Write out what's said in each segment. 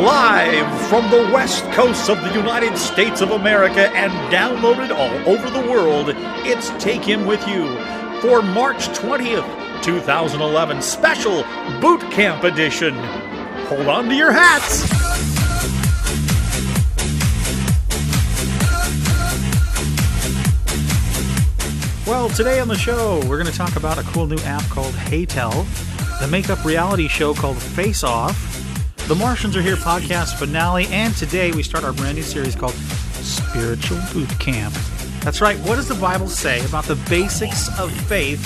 Live from the west coast of the United States of America and downloaded all over the world, it's Take Him With You for March 20th, 2011 special Boot Camp Edition. Hold on to your hats! Well, today on the show, we're going to talk about a cool new app called HeyTell, the makeup reality show called Face Off, the Martians Are Here podcast finale, and today we start our brand new series called Spiritual Boot Camp. That's right, what does the Bible say about the basics of faith?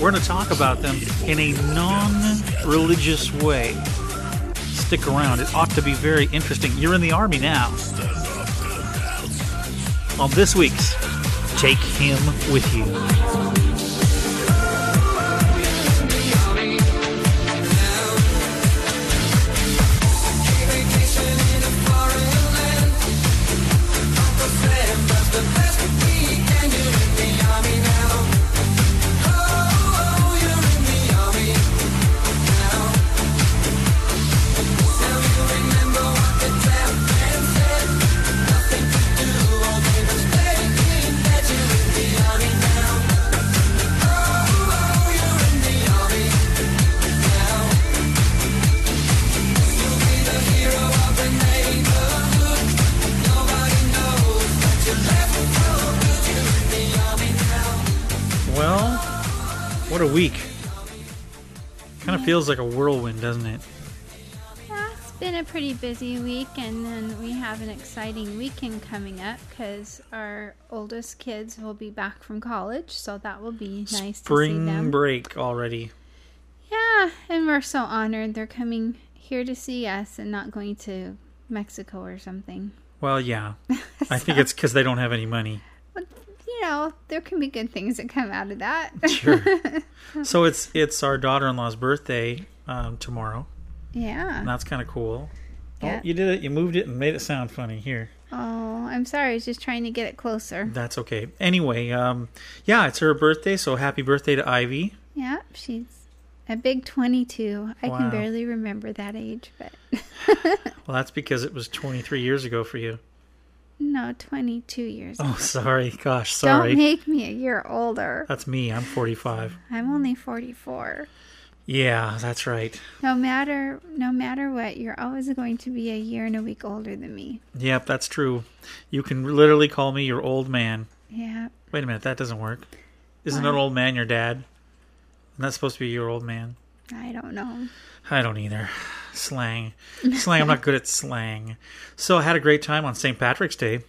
We're going to talk about them in a non religious way. Stick around, it ought to be very interesting. You're in the Army now. On this week's Take Him With You. What a week. Kind of feels like a whirlwind, doesn't it? Yeah, it's been a pretty busy week, and then we have an exciting weekend coming up because our oldest kids will be back from college, so that will be nice to see Spring them. break already. Yeah, and we're so honored they're coming here to see us and not going to Mexico or something. Well, yeah. I think it's because they don't have any money. Know, there can be good things that come out of that. Sure. so it's it's our daughter-in-law's birthday um, tomorrow, and yeah. that's kind of cool. Yeah. Oh, you did it. You moved it and made it sound funny. Here, Oh, I'm sorry. I was just trying to get it closer. that's okay. Anyway, um, yeah, it's her birthday, so happy birthday to Ivy. Yeah, she's a big 22. I Wow. can barely remember that age, but Well, that's because it was 23 years ago for you. No, 22 years. Oh, ago. sorry. Gosh, sorry. Don't make me a year older. That's me. I'm 45. I'm only 44. Yeah, that's right. No matter no matter what, you're always going to be a year and a week older than me. Yep, that's true. You can literally call me your old man. Yeah. Wait a minute, that doesn't work. Isn't Why? an old man your dad? Isn't that supposed to be your old man? I don't know. I don't either. Slang. Slang, I'm not good at slang. So I had a great time on St. Patrick's Day.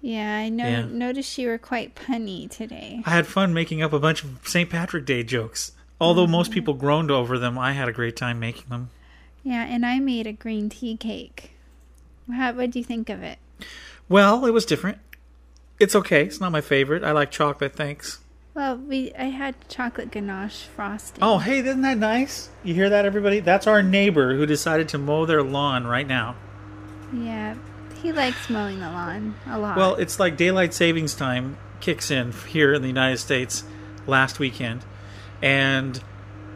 Yeah, I know Yeah. noticed you were quite punny today. I had fun making up a bunch of St. Patrick Day jokes. Although most people mm. groaned over them, I had a great time making them. Yeah, and I made a green tea cake. How what do you think of it? Well, it was different. It's okay. It's not my favorite. I like chocolate, thanks. Well, we I had chocolate ganache frosting. Oh, hey, isn't that nice? You hear that, everybody? That's our neighbor who decided to mow their lawn right now. Yeah, he likes mowing the lawn a lot. Well, it's like daylight savings time kicks in here in the United States last weekend, and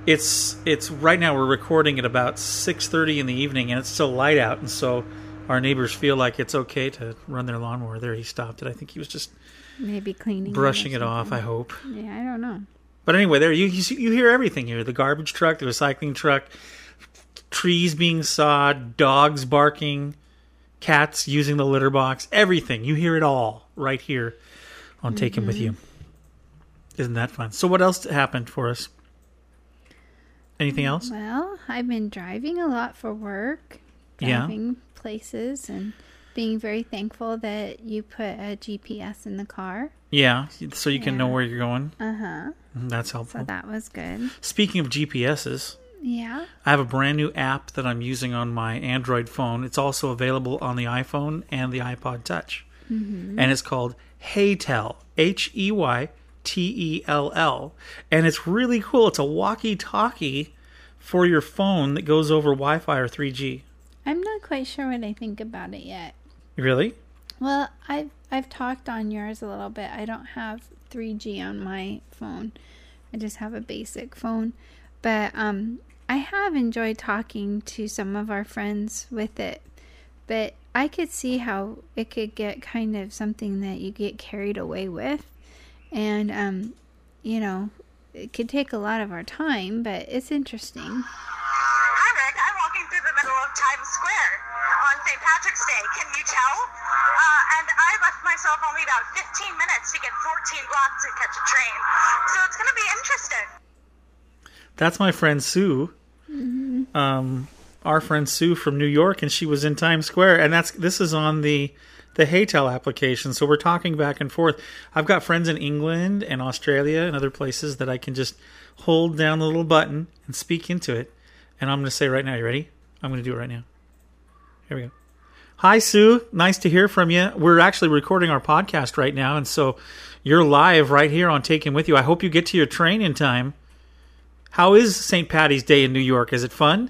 it's it's right now we're recording at about six thirty in the evening, and it's still light out, and so our neighbors feel like it's okay to run their lawnmower. There, he stopped it. I think he was just maybe cleaning, brushing or it off. I hope. Yeah, I don't know. But anyway, there you you, see- you hear everything here: the garbage truck, the recycling truck, trees being sawed, dogs barking, cats using the litter box, everything. You hear it all right here on Take Him with mm-hmm. You. Isn't that fun? So, what else happened for us? Anything else? Well, I've been driving a lot for work, Yeah. driving places, and being very thankful that you put a GPS in the car. Yeah, so you can know where you're going. Uh huh. Mm, That's So that was good. Speaking of GPSs, Yeah. I have a brand new app that I'm using on my Android phone. It's also available on the iPhone and the iPod Touch. And it's called HeyTell. H E Y T E L L. And it's really cool. It's a walkie talkie for your phone that goes over Wi Fi or 3G. I'm not quite sure what I think about it yet. Really? Well, I've I've talked on yours a little bit. I don't have 3G on my phone. I just have a basic phone. But um I have enjoyed talking to some of our friends with it, but I could see how it could get kind of something that you get carried away with. And, um, you know, it could take a lot of our time, but it's interesting. Hi, Rick. I'm walking through the middle of Times Square on St. Patrick's Day. Can you tell? Uh, and I left myself only about 15 minutes to get 14 blocks and catch a train. So it's going to be interesting. That's my friend Sue. Um, our friend Sue from New York, and she was in Times Square, and that's this is on the the HeyTell application. So we're talking back and forth. I've got friends in England and Australia and other places that I can just hold down the little button and speak into it. And I'm going to say right now, you ready? I'm going to do it right now. Here we go. Hi, Sue. Nice to hear from you. We're actually recording our podcast right now, and so you're live right here on Take Him With You. I hope you get to your train in time. How is St. Patty's Day in New York? Is it fun?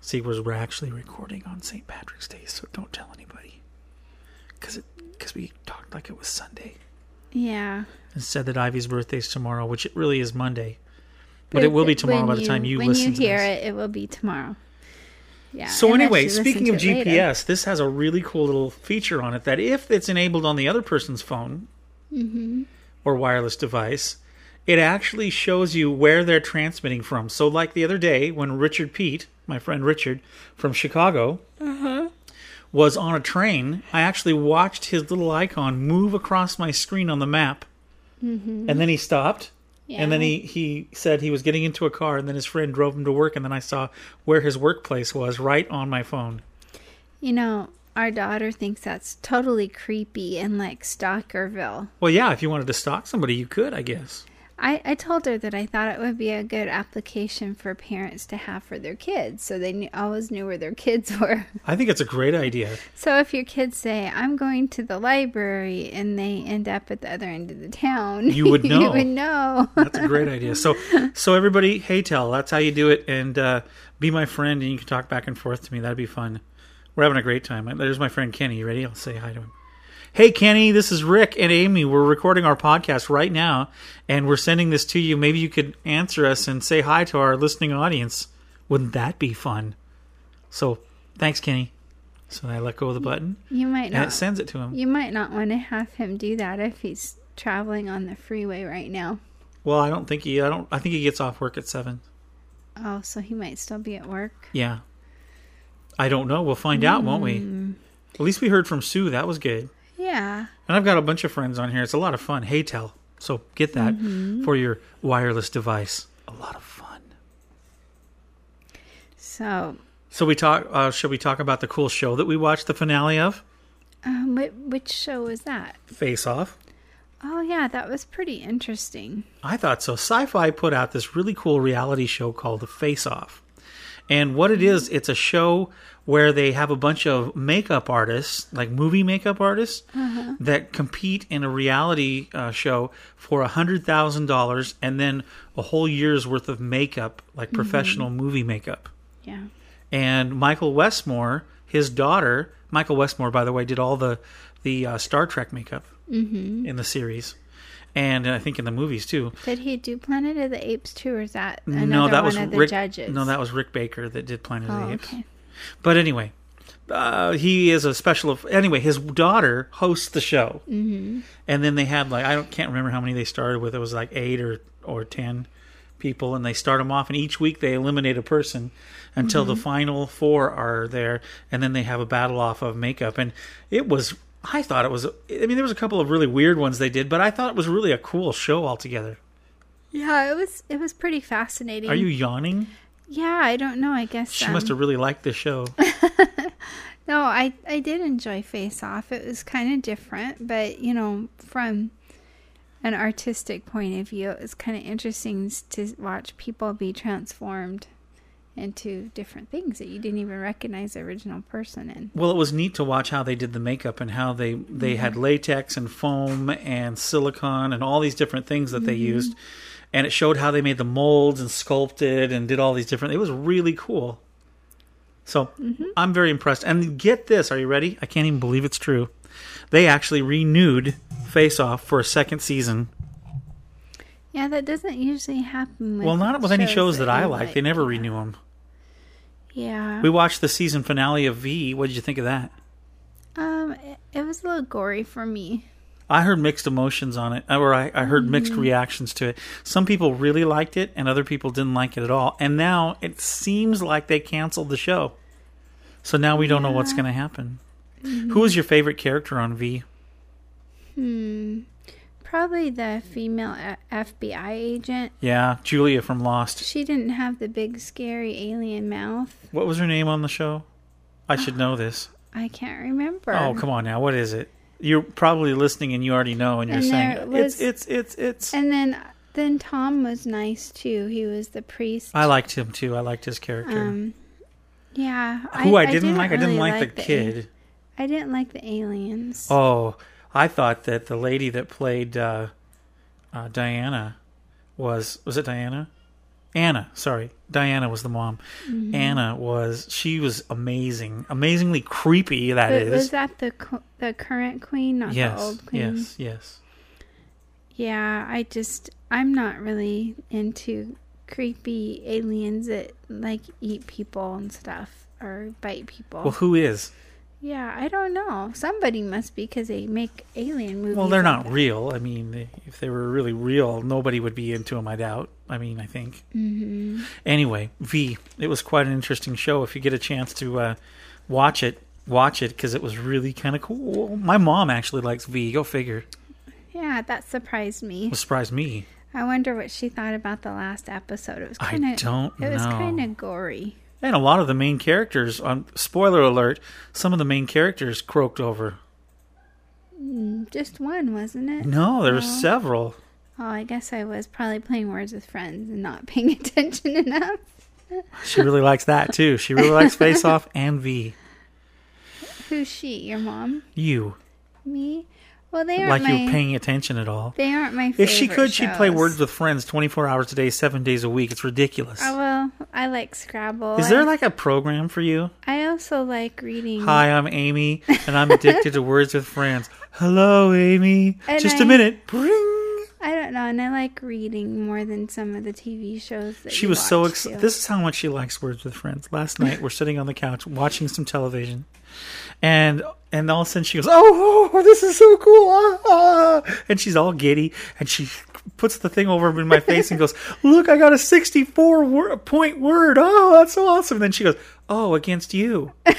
See, we're actually recording on St. Patrick's Day, so don't tell anybody. Because it, cause we talked like it was Sunday. Yeah. And said that Ivy's birthday's tomorrow, which it really is Monday. But it will be tomorrow by the time you when listen you to hear it, it will be tomorrow. Yeah. So anyway, speaking of it later. GPS, this has a really cool little feature on it that if it's enabled on the other person's phone Mm-hmm. or wireless device, it actually shows you where they're transmitting from. So like the other day when Richard Pete, my friend Richard from Chicago, Uh-huh. was on a train, I actually watched his little icon move across my screen on the map. And then he stopped. And then he, he said he was getting into a car, and then his friend drove him to work, and then I saw where his workplace was right on my phone. You know, our daughter thinks that's totally creepy and like Stalkerville. Well, yeah, if you wanted to stalk somebody, you could, I guess. I, I told her that I thought it would be a good application for parents to have for their kids so they knew, always knew where their kids were. I think it's a great idea. So if your kids say, I'm going to the library and they end up at the other end of the town, You would know. you would know. That's a great idea. So, so everybody, hey, tell that's how you do it, and uh, be my friend, and you can talk back and forth to me. That'd be fun. We're having a great time. There's my friend Kenny. You ready? I'll say hi to him. Hey, Kenny, this is Rick and Amy. We're recording our podcast right now, and we're sending this to you. Maybe you could answer us and say hi to our listening audience. Wouldn't that be fun? So, thanks, Kenny. So I let go of the button, You might and it not. sends it to him. You might not want to have him do that if he's traveling on the freeway right now. Well, I don't think he. I don't. I think he gets off work at seven. Oh, so he might still be at work. Yeah. I don't know. We'll find out, won't we? Hmm. At least we heard from Sue. That was good. Yeah. And I've got a bunch of friends on here. It's a lot of fun. Hey, tell. So get that for your wireless device. A lot of fun. So, So we talk. Uh, should we talk about the cool show that we watched the finale of? um, which, which show was that? Face Off. Oh, yeah, that was pretty interesting. I thought so. Syfy put out this really cool reality show called The Face Off. And what it is, it's a show where they have a bunch of makeup artists, like movie makeup artists, that compete in a reality uh, show for a hundred thousand dollars, and then a whole year's worth of makeup, like professional movie makeup. Yeah. And Michael Westmore, his daughter, Michael Westmore, by the way, did all the the uh, Star Trek makeup in the series, and I think in the movies too. Did he do Planet of the Apes too, or is that another no, that one was of the Rick. judges? No, that was Rick Baker that did Planet of Oh, the Apes. okay. But anyway, uh, he is a special. Anyway, his daughter hosts the show, mm-hmm. and then they had like I don't can't remember how many they started with. It was like eight or or ten people, and they start them off, and each week they eliminate a person until the final four are there, and then they have a battle off of makeup, and it was. I thought it was. I mean, there was a couple of really weird ones they did, but I thought it was really a cool show altogether. Yeah, it was it was pretty fascinating. Are you yawning? Yeah, I don't know. I guess She um, must have really liked the show. No, I I did enjoy Face Off. It was kind of different, but you know, from an artistic point of view, it was kind of interesting to watch people be transformed into different things that you didn't even recognize the original person in. Well, it was neat to watch how they did the makeup and how they they had latex and foam and silicone and all these different things that they used, and it showed how they made the molds and sculpted and did all these different. It was really cool. So I'm very impressed. And get this, are you ready? I can't even believe it's true. They actually renewed Face Off for a second season. Yeah, that doesn't usually happen. With well, not with any shows that, I like. They never yeah. renew them. Yeah. We watched the season finale of V. What did you think of that? Um, it, it was a little gory for me. I heard mixed emotions on it, or I, I heard mixed Mm-hmm. reactions to it. Some people really liked it, and other people didn't like it at all. And now it seems like they canceled the show. So now we don't know what's going to happen. Mm-hmm. Who was your favorite character on V? Hmm. Probably the female uh, FBI agent. Yeah, Julia from Lost. She didn't have the big scary alien mouth. What was her name on the show? I should know this. I can't remember. Oh, come on now. What is it? You're probably listening and you already know, and you're And saying there it's it's it's it's. And then then Tom was nice too. He was the priest. I liked him too. I liked his character. um yeah. Who I, didn't, like, I didn't really like, the a- kid. I didn't like the aliens. Oh, I thought that the lady that played uh, uh, Diana was was it Diana? Anna, sorry, Diana was the mom. Mm-hmm. Anna was she was amazing, amazingly creepy. That But is. was that the the current queen, not the old queen? yes, yes. Yeah, I just I'm not really into creepy aliens that like eat people and stuff or bite people. Well, who is? Yeah, I don't know. Somebody must be because they make alien movies. Well, they're not that. real. I mean, if they were really real, nobody would be into them. I doubt. I mean, I think. Mhm. Anyway, V. It was quite an interesting show. If you get a chance to uh, watch it, watch it because it was really kind of cool. My mom actually likes V. Go figure. Yeah, that surprised me. It surprised me. I wonder what she thought about the last episode. It was kind of I don't It was kind of gory. And a lot of the main characters. On spoiler alert, some of the main characters croaked over. Mm, Just one, wasn't it? No, there were No. several. Oh, I guess I was probably playing Words with Friends and not paying attention enough. She really likes that too. She really likes Face Off and V. Who's she? Your mom? You Me? Well, they aren't like my. you're paying attention at all. They aren't my. Favorite if she could, she'd play. Words with Friends 24 hours a day, seven days a week. It's ridiculous. Oh well, I like Scrabble. Is there I, like a program for you? I also like reading. Hi, I'm Amy, and I'm addicted to Words with Friends. Hello, Amy. And Just I- a minute. Bring. I don't know, and I like reading more than some of the TV shows that She was so excited. This is how much she likes Words with Friends. Last night, we're sitting on the couch watching some television, and and all of a sudden she goes, "Oh, oh this is so cool!" Ah, ah," and she's all giddy, and she puts the thing over in my face and goes, "Look, I got a 64 wor- point word. Oh, that's so awesome!" And then she goes, "Oh, against you," Yeah.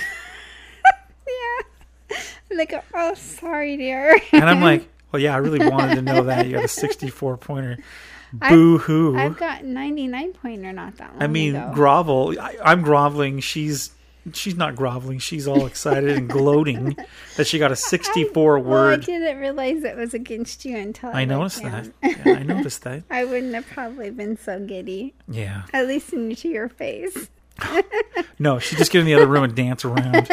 Go, oh, sorry, dear. and I'm like, "Well, yeah, I really wanted to know that you got a 64 pointer." Boo hoo! I've got 99 pointer not that long I mean, ago. grovel. I, I'm groveling. She's she's not groveling. She's all excited and gloating that she got a 64 well, I didn't realize it was against you until I, I noticed that. Yeah, I noticed that. I wouldn't have probably been so giddy, Yeah. at least into your face. No, she just get in the other room and dance around.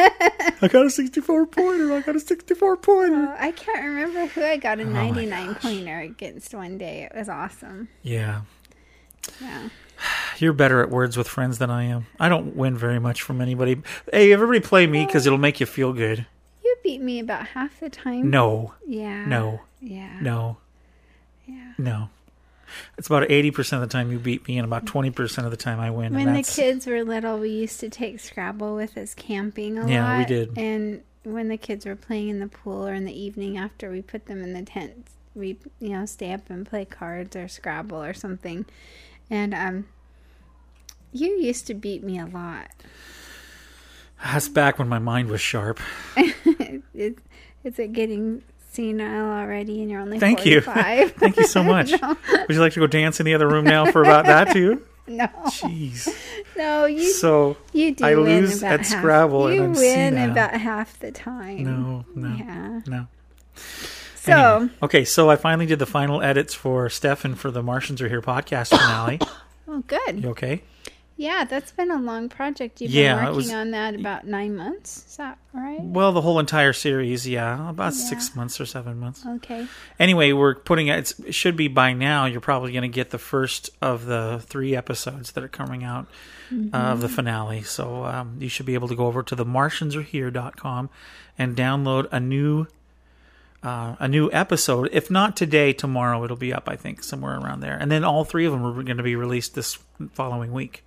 I got a 64 pointer. I got a 64 pointer. Well, I can't remember who I got a Oh 99 pointer against one day. It was awesome. Yeah. Yeah. You're better at words with friends than I am. I don't win very much from anybody. Hey, everybody play me because it'll make you feel good. You beat me about half the time. No, Yeah. no, Yeah. no, Yeah. no. It's about 80% of the time you beat me and about 20% of the time I win. When the kids were little, we used to take Scrabble with us camping a lot. Yeah, we did. And when the kids were playing in the pool or in the evening after we put them in the tent, we you know stay up and play cards or Scrabble or something. And um, you used to beat me a lot. That's back when my mind was sharp. is, is it getting senile already? And you're only Thank you. 45? Thank you so much. no, Would you like to go dance in the other room now for about that too? no, Jeez. no. You So you do I lose at half. Scrabble and You I'm win senile. about half the time. no, no, Yeah. no. So. Anyway. okay, so I finally did the final edits for Stefan for the Martians Are Here podcast finale. Oh, good. you okay? Yeah, that's been a long project. You've Yeah, been working was- on that about nine months. Is that right? Well, the whole entire series, yeah, about Yeah. six months or seven months. Okay. Anyway, we're putting it. It should be by now. You're probably going to get the first of the three episodes that are coming out uh, of the finale. So um, you should be able to go over to the MartiansAreHere.com and download a new uh, a new episode. If not today, tomorrow it'll be up. I think somewhere around there. And then all three of them are going to be released this following week.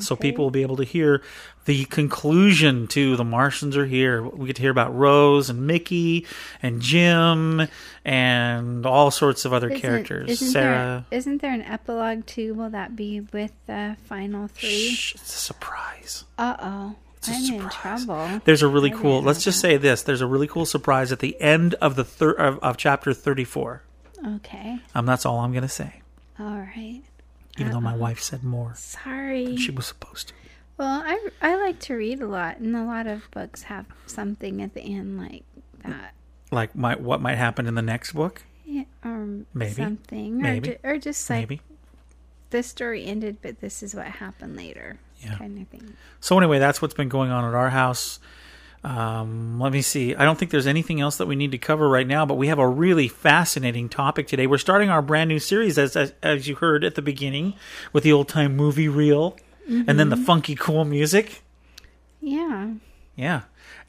So people will be able to hear the conclusion to The Martians Are Here. We get to hear about Rose and Mickey and Jim and all sorts of other Isn't- characters. Isn't Sarah. There, isn't there an epilogue too? Will that be with the final three? Shh, it's a surprise. Uh oh. a I'm in surprise. trouble. There's a really I cool. Let's just say this: there's a really cool surprise at the end of the thir- of, of chapter 34. Okay. Um, that's all I'm gonna say. All right. Even though my wife said more Sorry. than she was supposed to. Well, I I like to read a lot, and a lot of books have something at the end like that, Like, might what might happen in the next book? yeah, or Maybe. something, Maybe. or, ju- or just like Maybe. this story ended, but this is what happened later, Yeah. kind of thing. So anyway, that's what's been going on at our house. Um, let me see. I don't think there's anything else that we need to cover right now, but we have a really fascinating topic today. We're starting our brand new series, as as, as you heard at the beginning, with the old time movie reel, and then the funky cool music. Yeah. Yeah.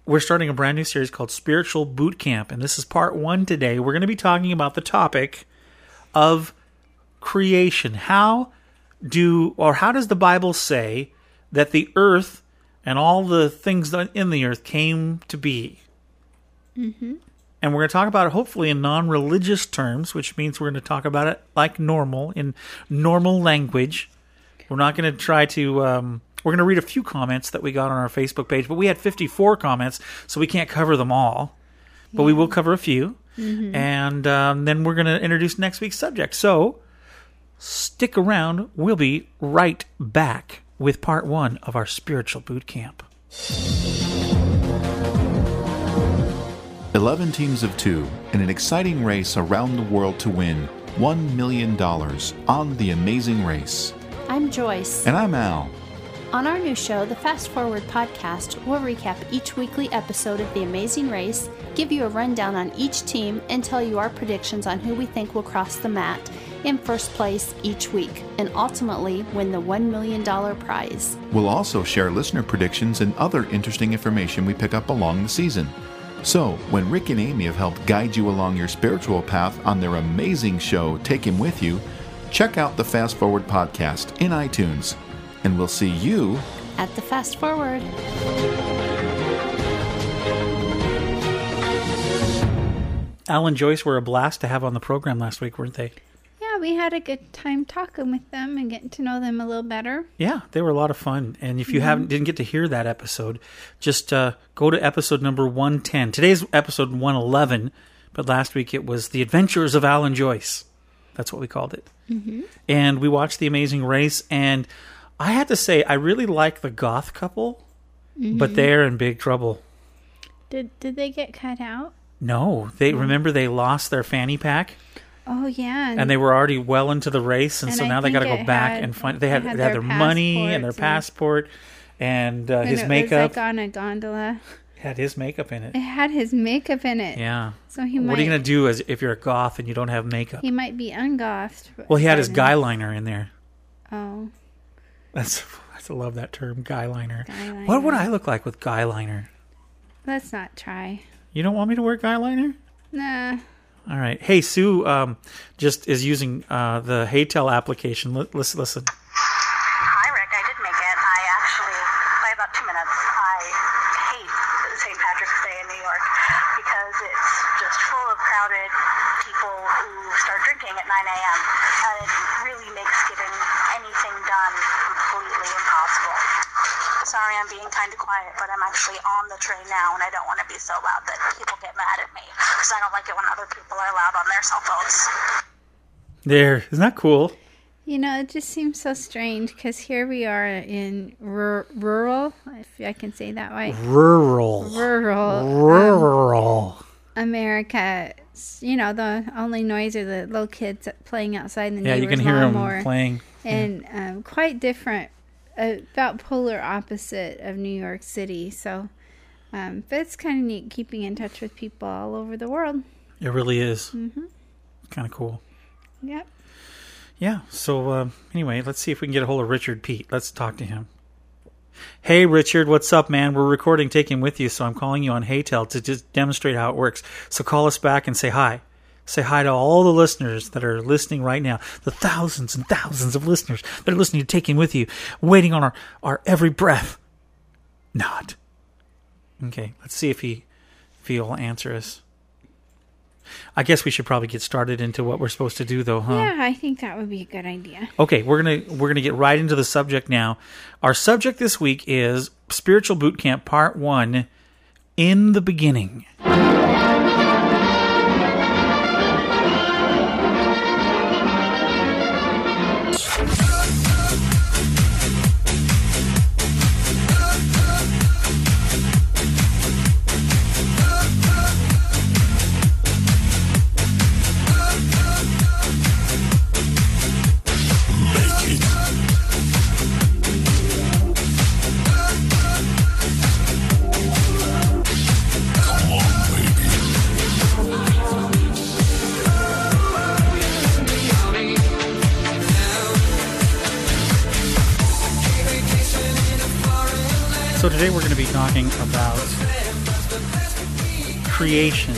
We're starting a brand new series called Spiritual Boot Camp, and this is part one today. We're going to be talking about the topic of creation. How do, or how does the Bible say that the earth and all the things that in the earth came to be? Mm-hmm. And we're going to talk about it hopefully in non religious terms, which means we're going to talk about it like normal, in normal language. We're not going to try to. Um, we're going to read a few comments that we got on our Facebook page, but we had 54 comments, so we can't cover them all. But we will cover a few, and um, then we're going to introduce next week's subject. So stick around. We'll be right back with part one of our spiritual boot camp. 11 teams of two in an exciting race around the world to win $1 million on The Amazing Race. I'm Joyce. And I'm Al. On our new show, the Fast Forward podcast, we'll recap each weekly episode of The Amazing Race, give you a rundown on each team, and tell you our predictions on who we think will cross the mat in first place each week, and ultimately win the $1 million prize. We'll also share listener predictions and other interesting information we pick up along the season. So, when Rick and Amy have helped guide you along your spiritual path on their amazing show, Take Him With You, check out the Fast Forward podcast in iTunes. And we'll see you At the Fast Forward. Al and Joyce were a blast to have on the program last week, weren't they? Yeah, we had a good time talking with them and getting to know them a little better. Yeah, they were a lot of fun. And if you haven't didn't get to hear that episode, just uh, go to episode number one ten. Today's episode one eleven, but last week it was the Adventures of Al and Joyce. That's what we called it. Mm-hmm. And we watched The Amazing Race, and I had to say I really like the goth couple, but they're in big trouble. Did did they get cut out? No, they remember they lost their fanny pack. Oh yeah, and they were already well into the race, and, And so now they got to go back had- and find. They had, had they had their their money and their passport, and uh, and his makeup was like on a gondola. had his makeup in it. It had his makeup in it. Yeah. So he might What are you gonna do as if you're a goth and you don't have makeup? he might be ungothed. Well, he had his guy liner in there. Oh, That's I love that term, guy liner. Guy What would. I look like with guy liner? let's not try. You don't want me to wear guy liner? Nah. All right. Hey, Sue um, just is using uh, the HeyTell application. Li- listen, listen. Hi, Rick. I did make it. I actually, by about two minutes, I hate St. Patrick's Day in New York because it's just full of crowded people who start drinking at 9 a.m. And it really makes getting anything done completely impossible. Sorry, I'm being kind of quiet, but I'm actually on the train now, and I don't want to be so loud that people get mad at me because I don't like it when other people are loud on their cell phones. There, isn't that cool? You know, it just seems so strange because here we are in rur- rural, if I can say that way, Rural, rural um, rural. America. You know, the only noise are the little kids playing outside in the Yeah, you can hear lawnmower. them playing. and um, quite different, uh, about polar opposite of New York City. So, um, but it's kind of neat keeping in touch with people all over the world. It really is. Mm-hmm. Kind of cool. Yep. Yeah. So um, anyway, let's see if we can get a hold of Richard Pete. Let's talk to him. Hey, Richard, what's up, man? We're recording Take Him With You, so I'm calling you on HeyTell to just demonstrate how it works. So call us back and say hi. Say hi to all the listeners that are listening right now, the thousands and thousands of listeners that are listening to Take Him With You, waiting on our, our every breath. Not. Hmm. Okay, let's see if he, if he'll answer us. I guess we should probably get started into what we're supposed to do, though, huh? Yeah, I think that would be a good idea. Okay, we're gonna we're gonna get right into the subject now. Our subject this week is spiritual boot camp part one. In the beginning. Today we're going to be talking about creation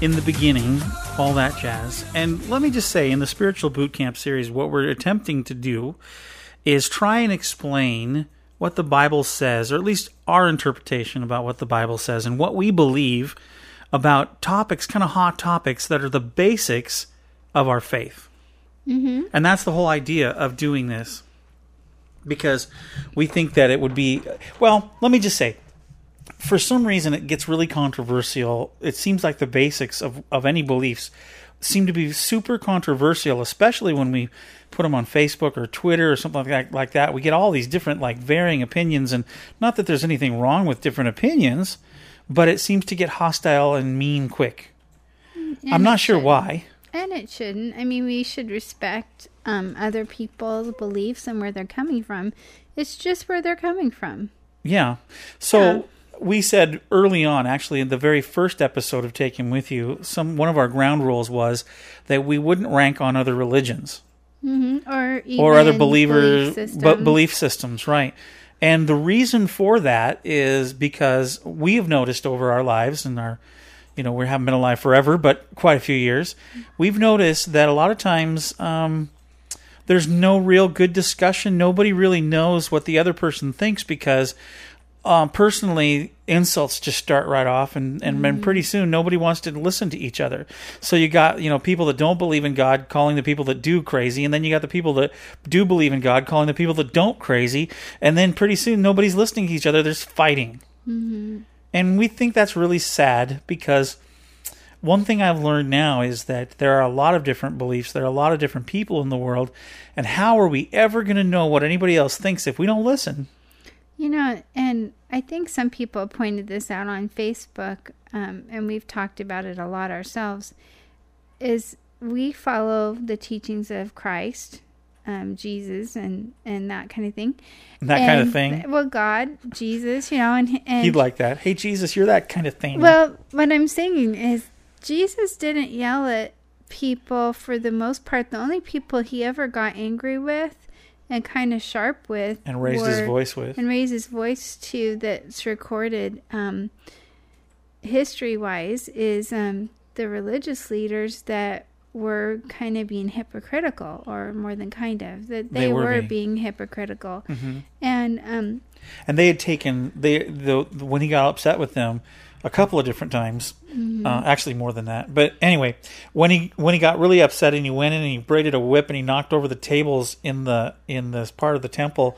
in the beginning, all that jazz. And let me just say, in the Spiritual Boot Camp series, what we're attempting to do is try and explain what the Bible says, or at least our interpretation about what the Bible says, and what we believe about topics, kind of hot topics that are the basics of our faith. Mm-hmm. And that's the whole idea of doing this because we think that it would be well let me just say for some reason it gets really controversial. It seems like the basics of, of any beliefs seem to be super controversial especially when we put them on facebook or twitter or something like that, like that. We get all these different like varying opinions and not that there's anything wrong with different opinions but it seems to get hostile and mean quick. Mm, I'm not sure why. And it shouldn't. I mean, we should respect um, other people's beliefs and where they're coming from. It's just where they're coming from. Yeah. So we said early on, actually, in the very first episode of Take Him With You, some one of our ground rules was that we wouldn't rank on other religions Or even or other believers, belief but systems. belief systems, right? And the reason for that is because we have noticed over our lives and our, you know, we haven't been alive forever, but quite a few years, we've noticed that a lot of times um, there's no real good discussion. Nobody really knows what the other person thinks because um, personally, insults just start right off, and, and then pretty soon nobody wants to listen to each other. So you got you know people that don't believe in God calling the people that do crazy, and then you got the people that do believe in God calling the people that don't crazy, and then pretty soon nobody's listening to each other. There's fighting, and we think that's really sad because one thing I've learned now is that there are a lot of different beliefs, there are a lot of different people in the world, and how are we ever going to know what anybody else thinks if we don't listen? You know, and I think some people pointed this out on Facebook, um, and we've talked about it a lot ourselves. Is we follow the teachings of Christ, um, Jesus, and and that kind of thing. That kind of thing. Well, God, Jesus, you know, and and He'd like that. Hey, Jesus, you're that kind of thing. Well, what I'm saying is, Jesus didn't yell at people for the most part. The only people he ever got angry with and kind of sharp with and raised his voice with. and raised his voice to that's recorded um, history wise is um, the religious leaders that were kind of being hypocritical or more than kind of that they, They were were, being. being, hypocritical Mhm. and um, And they had taken they the when he got upset with them a couple of different times, Mm-hmm. uh, actually more than that. But anyway, when he when he got really upset and he went in and he braided a whip and he knocked over the tables in the in this part of the temple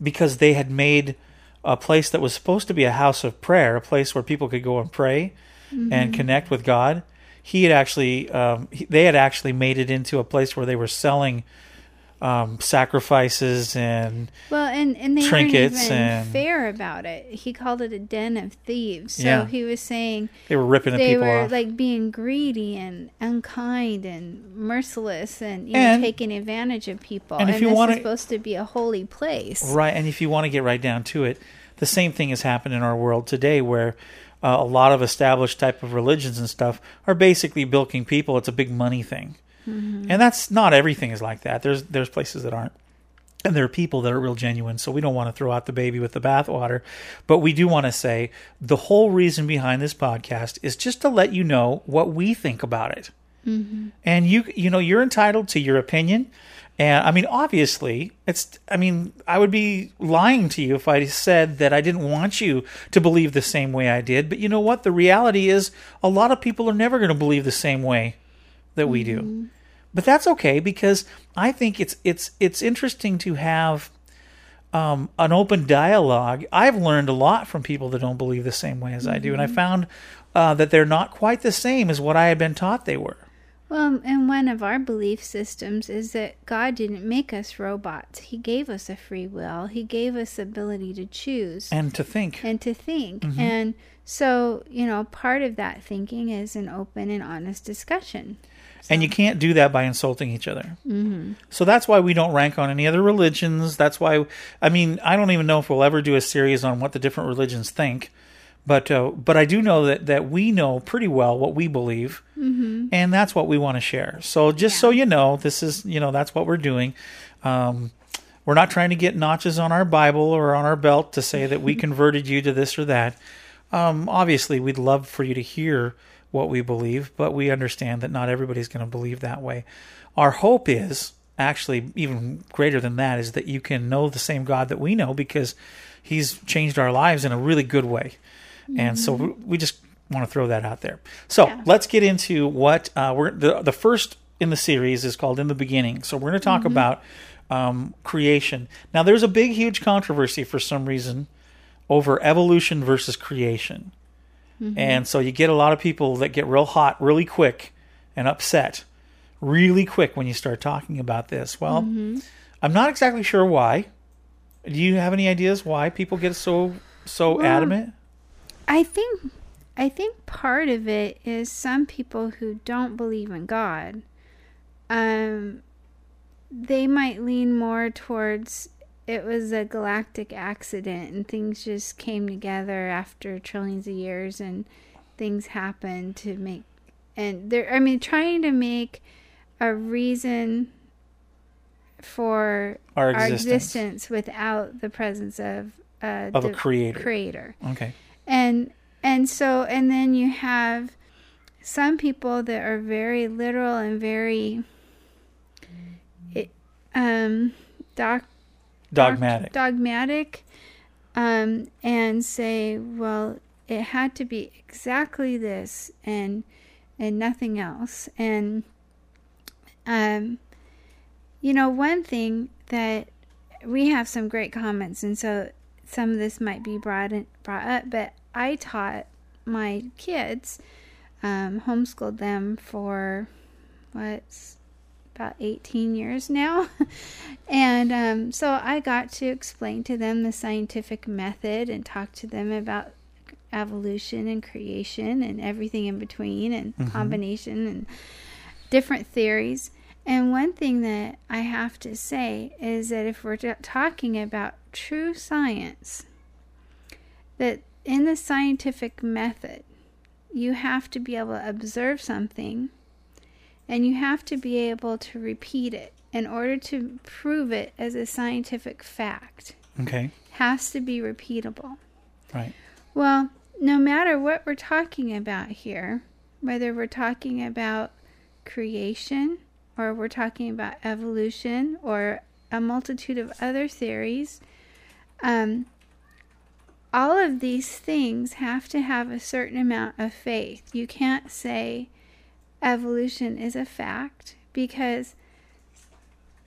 because they had made a place that was supposed to be a house of prayer, a place where people could go and pray Mm-hmm. and connect with God. He had actually um, he, they had actually made it into a place where they were selling um, sacrifices and Well, and, and they trinkets even and- fair about it. He called it a den of thieves. So Yeah. he was saying they were ripping the they people were off. like being greedy and unkind and merciless and you And- know taking advantage of people. and And, if you is supposed to be a holy place. Right, and if you want to get right down to it, the same thing has happened in our world today, where uh, a lot of established type of religions and stuff are basically bilking people. It's a big money thing, Mm-hmm. and that's not everything is like that. There's there's places that aren't. and there are people that are real genuine so we don't want to throw out the baby with the bathwater. But we do want to say the whole reason behind this podcast is just to let you know what we think about it. Mm-hmm. And you you know you're entitled to your opinion. And i mean obviously it's i mean i would be lying to you if i said that i didn't want you to believe the same way i did. But you know what? The reality is a lot of people are never going to believe the same way that we do mm-hmm. But that's okay because I think it's it's it's interesting to have um, an open dialogue. I've learned a lot from people that don't believe the same way as I do, and I found uh, that they're not quite the same as what I had been taught they were. Well, and one of our belief systems is that God didn't make us robots. He gave us a free will. He gave us ability to choose And to think, and to think. And so, you know, part of that thinking is an open and honest discussion. And you can't do that by insulting each other. Mm-hmm. So that's why we don't rank on any other religions. That's why, I mean, I don't even know if we'll ever do a series on what the different religions think. But uh, but I do know that, that we know pretty well what we believe, mm-hmm. and that's what we want to share. So just so you know, this is you know that's what we're doing. Um, we're not trying to get notches on our Bible or on our belt to say that we converted you to this or that. Um, obviously, we'd love for you to hear what we believe, but we understand that not everybody's going to believe that way. Our hope is actually even greater than that is that you can know the same God that we know because He's changed our lives in a really good way. And so we- we just want to throw that out there. So Yeah. let's get into what uh, we're the the first in the series is called in the beginning. So we're going to talk about um, creation. Now, there's a big, huge controversy for some reason over evolution versus creation. And so you get a lot of people that get real hot really quick and upset really quick when you start talking about this. Well, I'm not exactly sure why. Do you have any ideas why people get so so Well, adamant? I think I think part of it is some people who don't believe in God, um, they might lean more towards it was a galactic accident and things just came together after trillions of years and things happened to make and they're I mean trying to make a reason for Our our existence. existence without the presence of uh, Of a creator. creator Okay. and and so and then you have some people that are very literal and very it, um doc, Dogmatic. dogmatic um and say well it had to be exactly this and and nothing else and um you know one thing that we have some great comments and so some of this might be brought in, brought up but i taught my kids um, homeschooled them for what's about 18 years now and um, so i got to explain to them the scientific method and talk to them about evolution and creation and everything in between and combination and different theories. And one thing that I have to say is that if we're talking about true science, that in the scientific method, you have to be able to observe something and you have to be able to repeat it in order to prove it as a scientific fact. Okay. has to be repeatable. Right. Well, no matter what we're talking about here, whether we're talking about creation or we're talking about evolution or a multitude of other theories, um, all of these things have to have a certain amount of faith. You can't say evolution is a fact because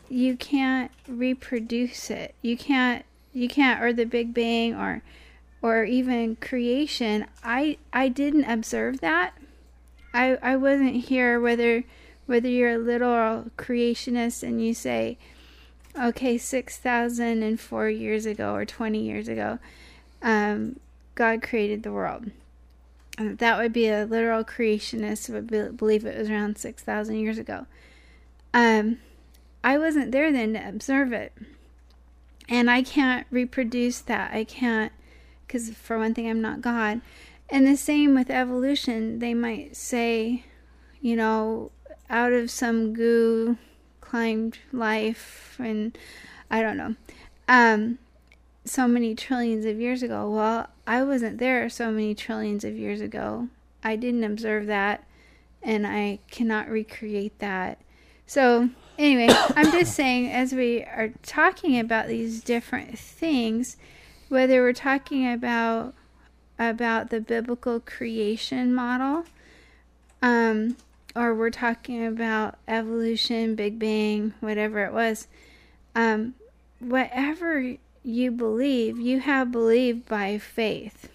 you can't reproduce it. You can't you can't or the Big Bang or or even creation. I I didn't observe that. I I wasn't here whether whether you're a literal creationist and you say okay 6004 years ago or 20 years ago um, God created the world. That would be a literal creationist would be, believe it was around 6,000 years ago. Um, I wasn't there then to observe it. And I can't reproduce that. I can't, because for one thing, I'm not God. And the same with evolution. They might say, you know, out of some goo climbed life and I don't know. Um, so many trillions of years ago. Well, I wasn't there so many trillions of years ago. I didn't observe that, and I cannot recreate that. So, anyway, I'm just saying, as we are talking about these different things, whether we're talking about about the biblical creation model, um, or we're talking about evolution, Big Bang, whatever it was, um, whatever you believe, you have believed by faith.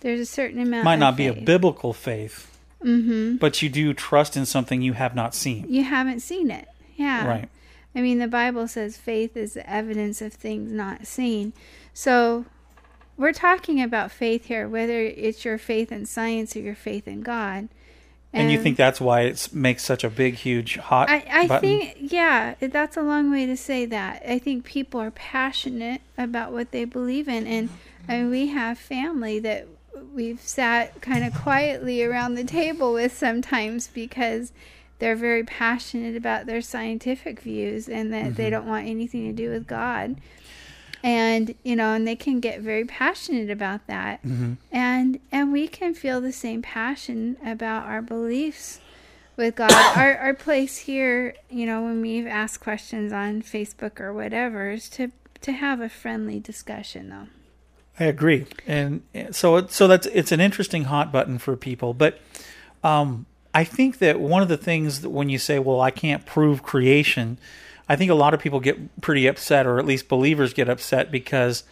There's a certain amount. Might not be a biblical faith, mm-hmm. but you do trust in something you have not seen. You haven't seen it. Yeah. Right. I mean, the Bible says faith is the evidence of things not seen. So we're talking about faith here, whether it's your faith in science or your faith in God. And, you think that's why it makes such a big, huge, hot I, I button? think, yeah, that's a long way to say that. I think people are passionate about what they believe in. And I mean, we have family that we've sat kind of quietly around the table with sometimes because they're very passionate about their scientific views and that Mm-hmm. they don't want anything to do with God. And you know, and they can get very passionate about that, Mm-hmm. and and we can feel the same passion about our beliefs with God. our our place here, you know, when we've asked questions on Facebook or whatever, is to to have a friendly discussion, though. I agree, and so it, so that's it's an interesting hot button for people. But um, I think that one of the things that when you say, "Well, I can't prove creation," I think a lot of people get pretty upset, or at least believers get upset because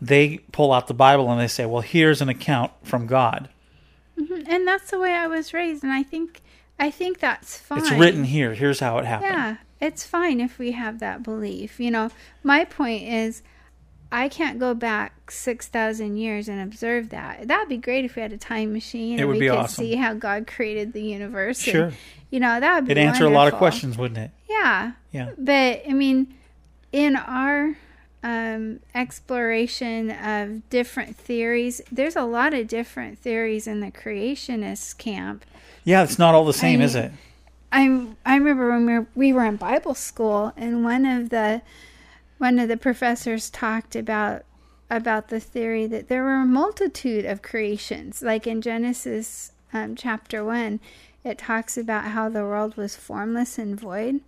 they pull out the Bible and they say, "Well, here's an account from God. Mm-hmm. And that's the way I was raised, and I think I think that's fine. It's written here. Here's how it happened." Yeah, it's fine if we have that belief. You know, my point is, I can't go back six thousand years and observe that. That'd be great if we had a time machine It and we could awesome. see how God created the universe. and, Sure. You know, that would be. It'd answer a lot of questions, wouldn't it? Yeah, Yeah. but I mean, in our um, exploration of different theories, there's a lot of different theories in the creationist camp. Yeah, it's not all the same, I is it? I I remember when we were, we were in Bible school, and one of the one of the professors talked about about the theory that there were a multitude of creations. Like in Genesis um, chapter one, it talks about how the world was formless and void,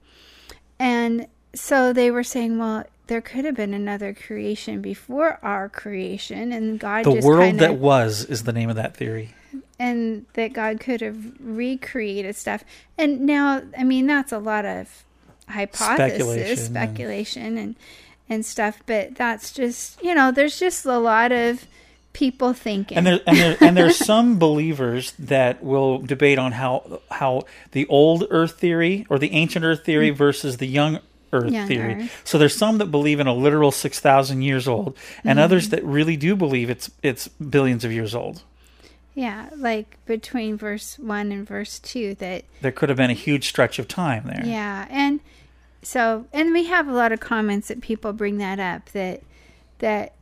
and so they were saying, well, there could have been another creation before our creation, and God The world kinda, that was is the name of that theory. and that God could have recreated stuff. And now, I mean, that's a lot of hypothesis, Speculation speculation, and- and and stuff. But that's just you know, there's just a lot of people thinking. And there and there and there's some believers that will debate on how how the old Earth theory or the ancient Earth theory mm. versus the young Earth Young theory. Earth. So there's some that believe in a literal six thousand years old, and mm-hmm. others that really do believe it's it's billions of years old. yeah, like between verse one and verse two, that There could have been a huge stretch of time there. Yeah, and so and we have a lot of comments that people bring that up that that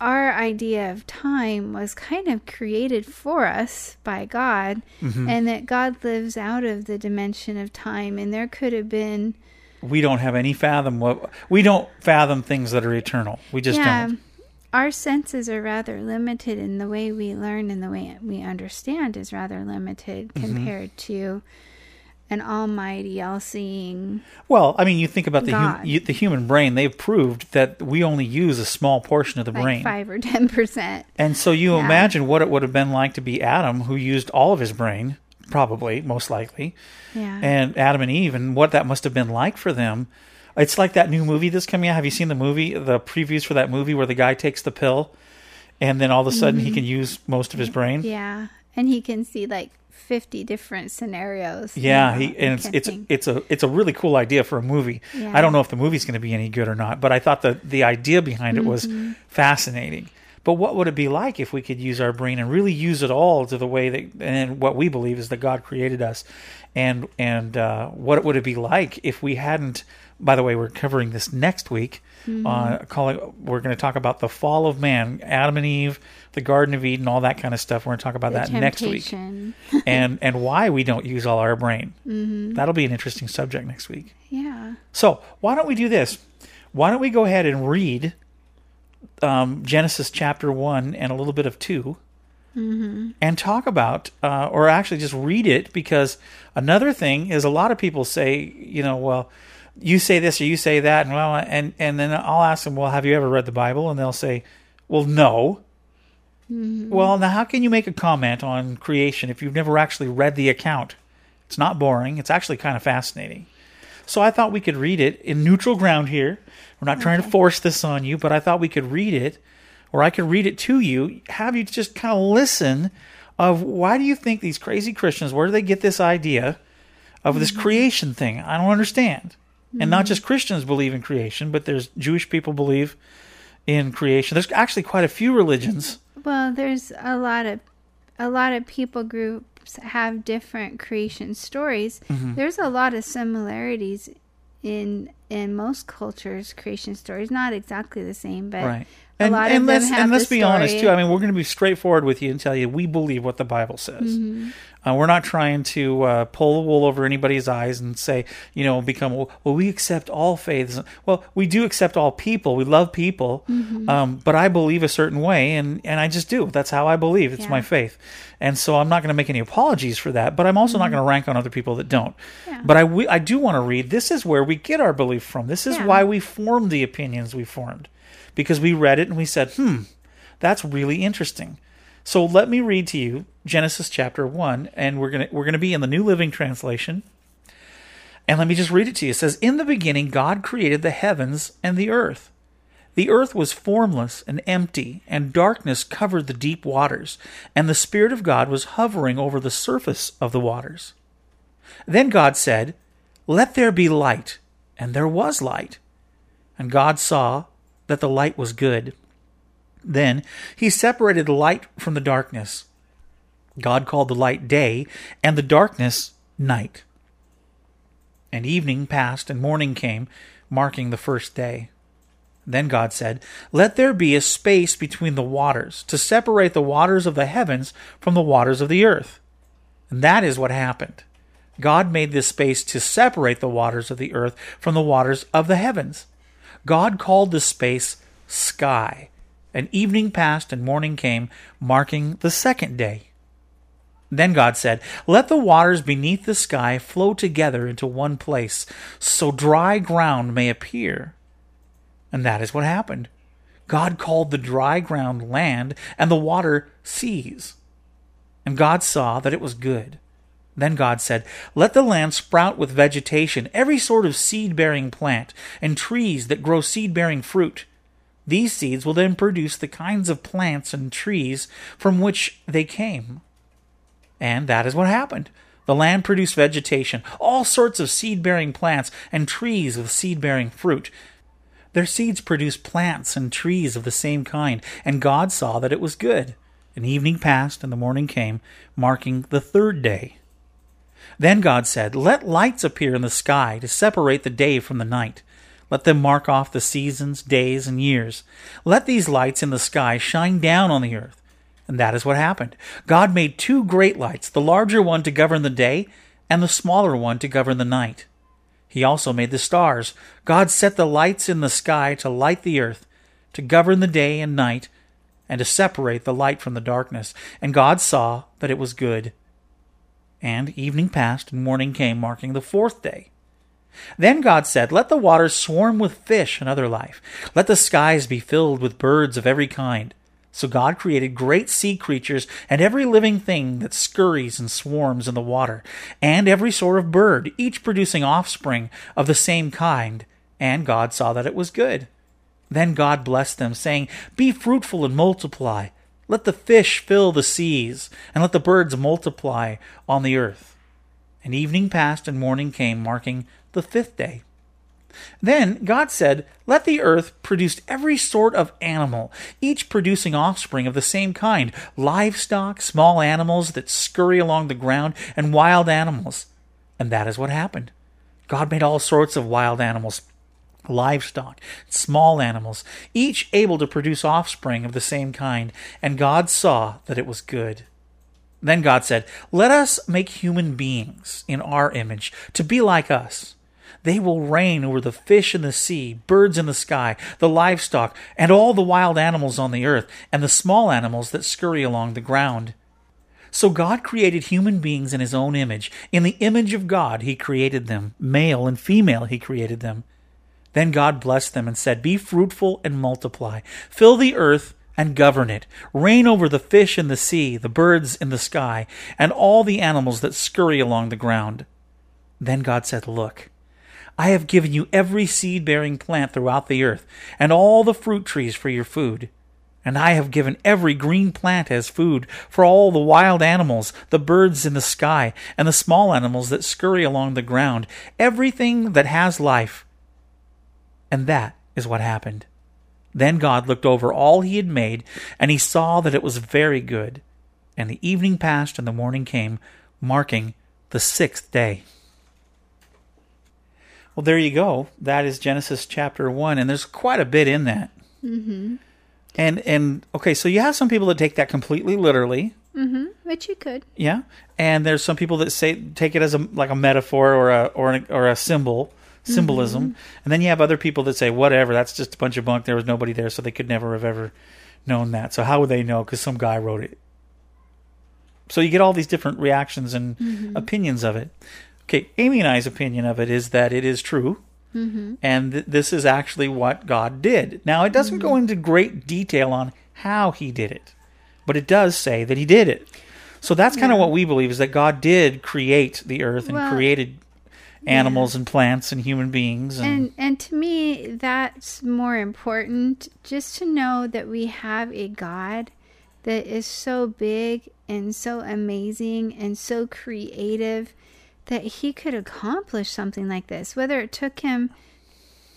our idea of time was kind of created for us by God Mm-hmm. and that God lives out of the dimension of time and there could have been We don't have any fathom what we don't fathom things that are eternal. We just yeah don't. our senses are rather limited and the way we learn and the way we understand is rather limited Mm-hmm. compared to an almighty all-seeing Well, I mean, you think about the hum, you, the human brain. They've proved that we only use a small portion of the like brain. 5 or 10% And so you Yeah. imagine what it would have been like to be Adam, who used all of his brain, probably, most likely, yeah and Adam and Eve, and what that must have been like for them. It's like that new movie that's coming out. Have you seen the movie, the previews for that movie where the guy takes the pill and then all of a sudden Mm-hmm. he can use most of his brain? Yeah, and he can see like fifty different scenarios. Yeah, you know, he, and it's it's it's a it's a really cool idea for a movie. Yeah. I don't know if the movie's going to be any good or not, but I thought the the idea behind it was Mm-hmm. fascinating. But what would it be like if we could use our brain and really use it all to the way that and what we believe is that God created us, and and uh, what would it be like if we hadn't? By the way, we're covering this next week. Mm-hmm. Uh, calling, we're going to talk about the fall of man, Adam and Eve, the Garden of Eden, all that kind of stuff. We're going to talk about The that next week and and why we don't use all our brain. Mm-hmm. That'll be an interesting subject next week. Yeah. So why don't we do this? why don't we go ahead and read um, Genesis chapter 1 and a little bit of 2 and talk about, uh, or actually just read it because another thing is a lot of people say, you know, well, you say this or you say that, and well, and and then I'll ask them, well, have you ever read the Bible? And they'll say, well, no. Mm-hmm. Well, now how can you make a comment on creation if you've never actually read the account? It's not boring. It's actually kind of fascinating. So I thought we could read it in neutral ground here. We're not trying to force this on you, but I thought we could read it, or I could read it to you, have you just kind of listen of why do you think these crazy Christians, where do they get this idea of this mm-hmm. creation thing? I don't understand. And not just Christians believe in creation, but there's Jewish people believe in creation. There's actually quite a few religions. Well, there's a lot of a lot of people groups have different creation stories. Mm-hmm. There's a lot of similarities in in most cultures creation stories. Not exactly the same, but Right. And, and let's and let's be honest too. I mean, we're going to be straightforward with you and tell you we believe what the Bible says. Mm-hmm. Uh, we're not trying to uh, pull the wool over anybody's eyes and say, you know, become well. We accept all faiths. Well, we do accept all people. We love people, Mm-hmm. um, but I believe a certain way, and and I just do. That's how I believe. It's my faith, and so I'm not going to make any apologies for that. But I'm also not going to rank on other people that don't. Mm-hmm. Yeah. But I I do want to read. This is where we get our belief from. This is Yeah. why we formed the opinions we formed, because we read it and we said, hmm, that's really interesting. So let me read to you Genesis chapter 1 and we're going we're going to be in the New Living Translation. And let me just read it to you. It says, "In the beginning God created the heavens and the earth. The earth was formless and empty, and darkness covered the deep waters, and the spirit of God was hovering over the surface of the waters." Then God said, "Let there be light." And there was light. And God saw that the light was good. Then he separated the light from the darkness. God called the light day, and the darkness night. And evening passed, and morning came, marking the first day. Then God said, Let there be a space between the waters, to separate the waters of the heavens from the waters of the earth. And that is what happened. God made this space to separate the waters of the earth from the waters of the heavens. God called the space sky. And evening passed and morning came, marking the second day. Then God said, Let the waters beneath the sky flow together into one place, so dry ground may appear. And that is what happened. God called the dry ground land, and the water seas. And God saw that it was good. Then God said, Let the land sprout with vegetation, every sort of seed bearing plant, and trees that grow seed bearing fruit. These seeds will then produce the kinds of plants and trees from which they came. And that is what happened. The land produced vegetation, all sorts of seed bearing plants, and trees with seed bearing fruit. Their seeds produced plants and trees of the same kind, and God saw that it was good. And evening passed, and the morning came, marking the third day. Then God said, Let lights appear in the sky to separate the day from the night. Let them mark off the seasons, days, and years. Let these lights in the sky shine down on the earth. And that is what happened. God made two great lights, the larger one to govern the day, and the smaller one to govern the night. He also made the stars. God set the lights in the sky to light the earth, to govern the day and night, and to separate the light from the darkness. And God saw that it was good. And evening passed, and morning came, marking the fourth day. Then God said, Let the waters swarm with fish and other life. Let the skies be filled with birds of every kind. So God created great sea creatures and every living thing that scurries and swarms in the water, and every sort of bird, each producing offspring of the same kind. And God saw that it was good. Then God blessed them, saying, Be fruitful and multiply. Let the fish fill the seas, and let the birds multiply on the earth. And evening passed and morning came, marking the fifth day. Then God said, Let the earth produce every sort of animal, each producing offspring of the same kind livestock, small animals that scurry along the ground, and wild animals. And that is what happened. God made all sorts of wild animals, livestock, small animals, each able to produce offspring of the same kind. And God saw that it was good. Then God said, Let us make human beings in our image, to be like us. They will reign over the fish in the sea, birds in the sky, the livestock, and all the wild animals on the earth, and the small animals that scurry along the ground. So God created human beings in his own image. In the image of God, he created them. Male and female, he created them. Then God blessed them and said, Be fruitful and multiply. Fill the earth and govern it. Reign over the fish in the sea, the birds in the sky, and all the animals that scurry along the ground. Then God said, Look, I have given you every seed bearing plant throughout the earth, and all the fruit trees for your food. And I have given every green plant as food for all the wild animals, the birds in the sky, and the small animals that scurry along the ground, everything that has life. And that is what happened. Then God looked over all he had made, and he saw that it was very good. And the evening passed, and the morning came, marking the sixth day. Well, there you go. That is Genesis chapter one, and there's quite a bit in that. Mm-hmm. And and okay, so you have some people that take that completely literally. Mm-hmm. Which you could. Yeah, and there's some people that say take it as a like a metaphor or a or an, or a symbol symbolism, mm-hmm. and then you have other people that say whatever, that's just a bunch of bunk. There was nobody there, so they could never have ever known that. So how would they know? Because some guy wrote it. So you get all these different reactions and Mm-hmm. opinions of it. Okay, Amy and I's opinion of it is that it is true. Mm-hmm. And th- this is actually what God did. Now, it doesn't Mm-hmm. go into great detail on how he did it, but it does say that he did it. So that's kind of what we believe is that God did create the earth and Well, created animals and plants and human beings. And, And and to me that's more important just to know that we have a God that is so big and so amazing and so creative that he could accomplish something like this whether it took him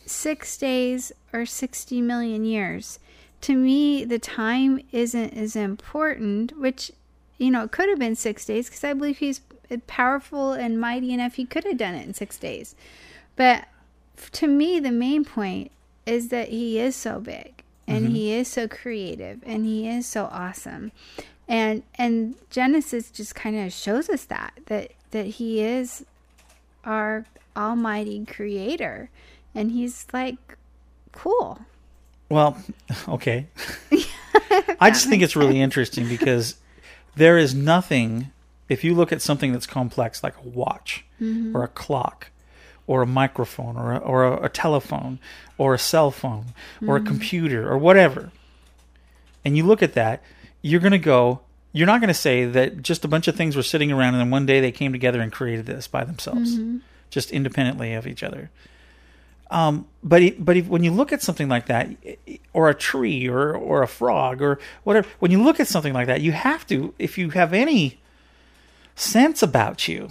6 days or 60 million years to me the time isn't as important which you know it could have been 6 days cuz I believe he's powerful and mighty enough he could have done it in 6 days. But to me the main point is that he is so big and mm-hmm. he is so creative and he is so awesome. And and genesis just kind of shows us that that that he is our almighty creator and he's like cool. Well, okay. I just think it's really interesting because there is nothing, if you look at something that's complex like a watch mm-hmm. or a clock or a microphone or a, or a, a telephone or a cell phone or a mm-hmm. computer or whatever, and you look at that, you're going to go, you're not going to say that just a bunch of things were sitting around and then one day they came together and created this by themselves, mm-hmm. just independently of each other. Um, but it, but if, when you look at something like that, or a tree, or or a frog, or whatever, when you look at something like that, you have to, if you have any sense about you,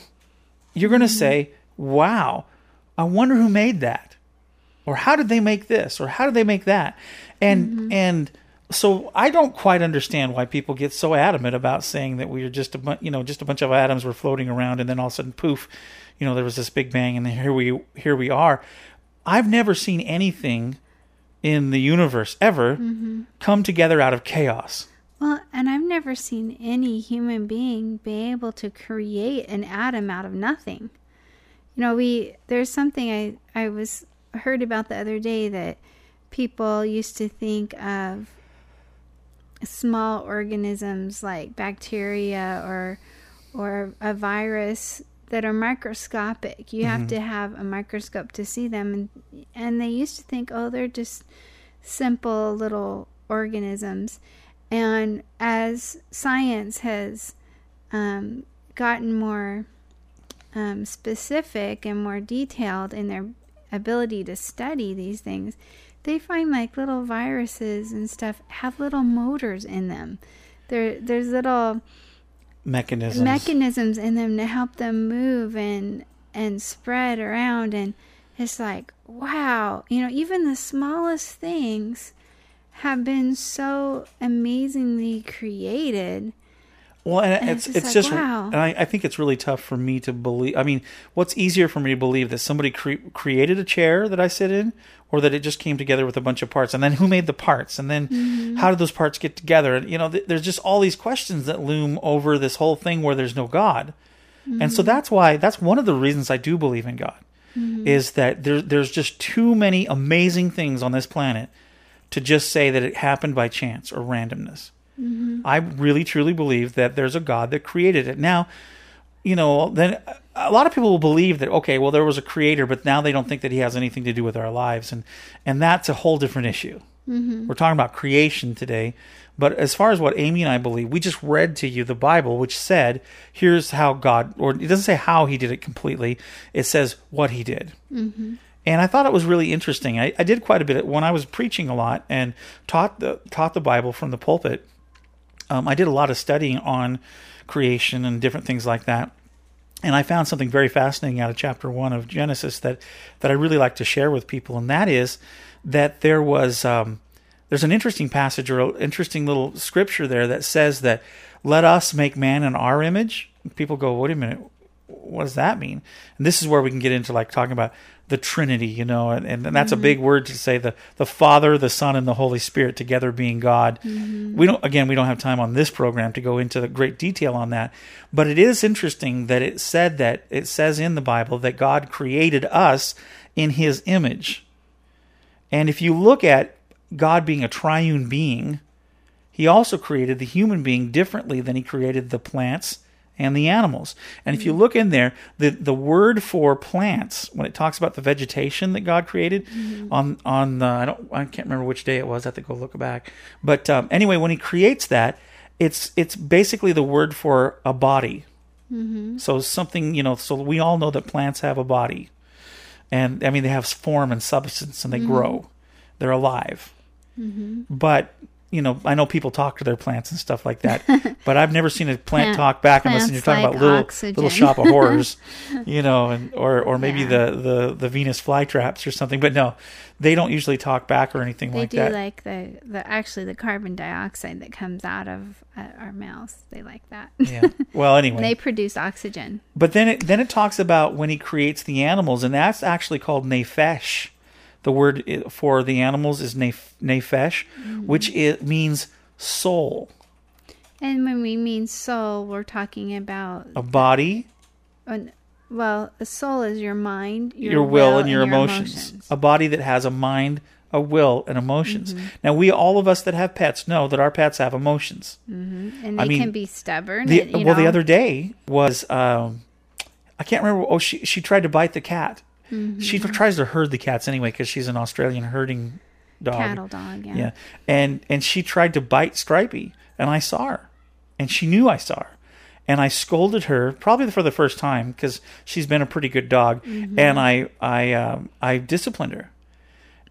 you're going to mm-hmm. say, "Wow, I wonder who made that, or how did they make this, or how did they make that," and mm-hmm. and so I don't quite understand why people get so adamant about saying that we are just a bunch, you know, just a bunch of atoms were floating around, and then all of a sudden, poof, you know, there was this big bang, and here we here we are. I've never seen anything in the universe ever mm-hmm. come together out of chaos. Well, and I've never seen any human being be able to create an atom out of nothing. You know, we there's something I I was heard about the other day that people used to think of small organisms like bacteria or or a virus that are microscopic. You have mm-hmm. to have a microscope to see them and and they used to think, "Oh, they're just simple little organisms." And as science has um, gotten more um, specific and more detailed in their ability to study these things, they find like little viruses and stuff have little motors in them. There, there's little Mechanisms. mechanisms in them to help them move and and spread around and it's like wow you know even the smallest things have been so amazingly created Well, and And it's it's it's, just just, wow. and I, I think it's really tough for me to believe. I mean, what's easier for me to believe that somebody cre- created a chair that I sit in, or that it just came together with a bunch of parts, and then who made the parts, and then Mm-hmm. how did those parts get together? And you know, th- there's just all these questions that loom over this whole thing where there's no God, and Mm-hmm. so that's why that's one of the reasons I do believe in God. is that there, there's just too many amazing things on this planet to just say that it happened by chance or randomness. Mm-hmm. I really truly believe that there's a God that created it. Now, you know, then a lot of people will believe that okay, well there was a creator, but now they don't think that he has anything to do with our lives, and and that's a whole different issue. Mm-hmm. We're talking about creation today, but as far as what Amy and I believe, we just read to you the Bible, which said, "Here's how God," or it doesn't say how He did it completely. It says what He did. Mm-hmm. And I thought it was really interesting. I, I did quite a bit when I was preaching a lot and taught the taught the Bible from the pulpit. Um, I did a lot of studying on creation and different things like that. And I found something very fascinating out of chapter one of Genesis that, that I really like to share with people, and that is that there was um, there's an interesting passage or interesting little scripture there that says that let us make man in our image. People go, wait a minute, what does that mean? And this is where we can get into like talking about the Trinity, you know, and, and that's a mm-hmm. big word to say the the Father, the Son, and the Holy Spirit together being God. Mm-hmm. We don't again we don't have time on this program to go into the great detail on that, but it is interesting that it said that it says in the Bible that God created us in His image, and if you look at God being a triune being, He also created the human being differently than He created the plants and the animals. And if you mm-hmm. look in there, the, the word for plants, when it talks about the vegetation that God created mm-hmm. on on the, I don't I can't remember which day it was. I have to go look back. But um, anyway, when He creates that, it's it's basically the word for a body. Mm-hmm. So something you know. So we all know that plants have a body, and I mean they have form and substance, and they grow. They're alive. But you know, I know people talk to their plants and stuff like that, but I've never seen a plant talk back unless you're talking like about little oxygen. little shop of horrors, you know, and or or maybe Yeah. the the the Venus flytraps or something. But no, they don't usually talk back or anything They like that. They do like the, the actually the carbon dioxide that comes out of uh, our mouths. They like that. yeah. Well, anyway, they produce oxygen. But then it then it talks about when he creates the animals, and that's actually called nephesh. The word for the animals is neph- nephesh, which mm. it means soul, And when we mean soul, we're talking about a body, an, well, a soul is your mind, your, your, will, and your, emotions. A body that has a mind, a will, and emotions. Mm-hmm. Now, we all of us that have pets know that our pets have emotions. Mm-hmm. and they I mean, can be stubborn. The, and, well, the other day was um, I can't remember. Oh, she she tried to bite the cat. Mm-hmm. She tries to herd the cats anyway because she's an Australian herding dog. cattle dog. Yeah. Yeah. And and she tried to bite Stripey, and I saw her, and she knew I saw her, and I scolded her probably for the first time because she's been a pretty good dog, Mm-hmm. and I I um, I disciplined her,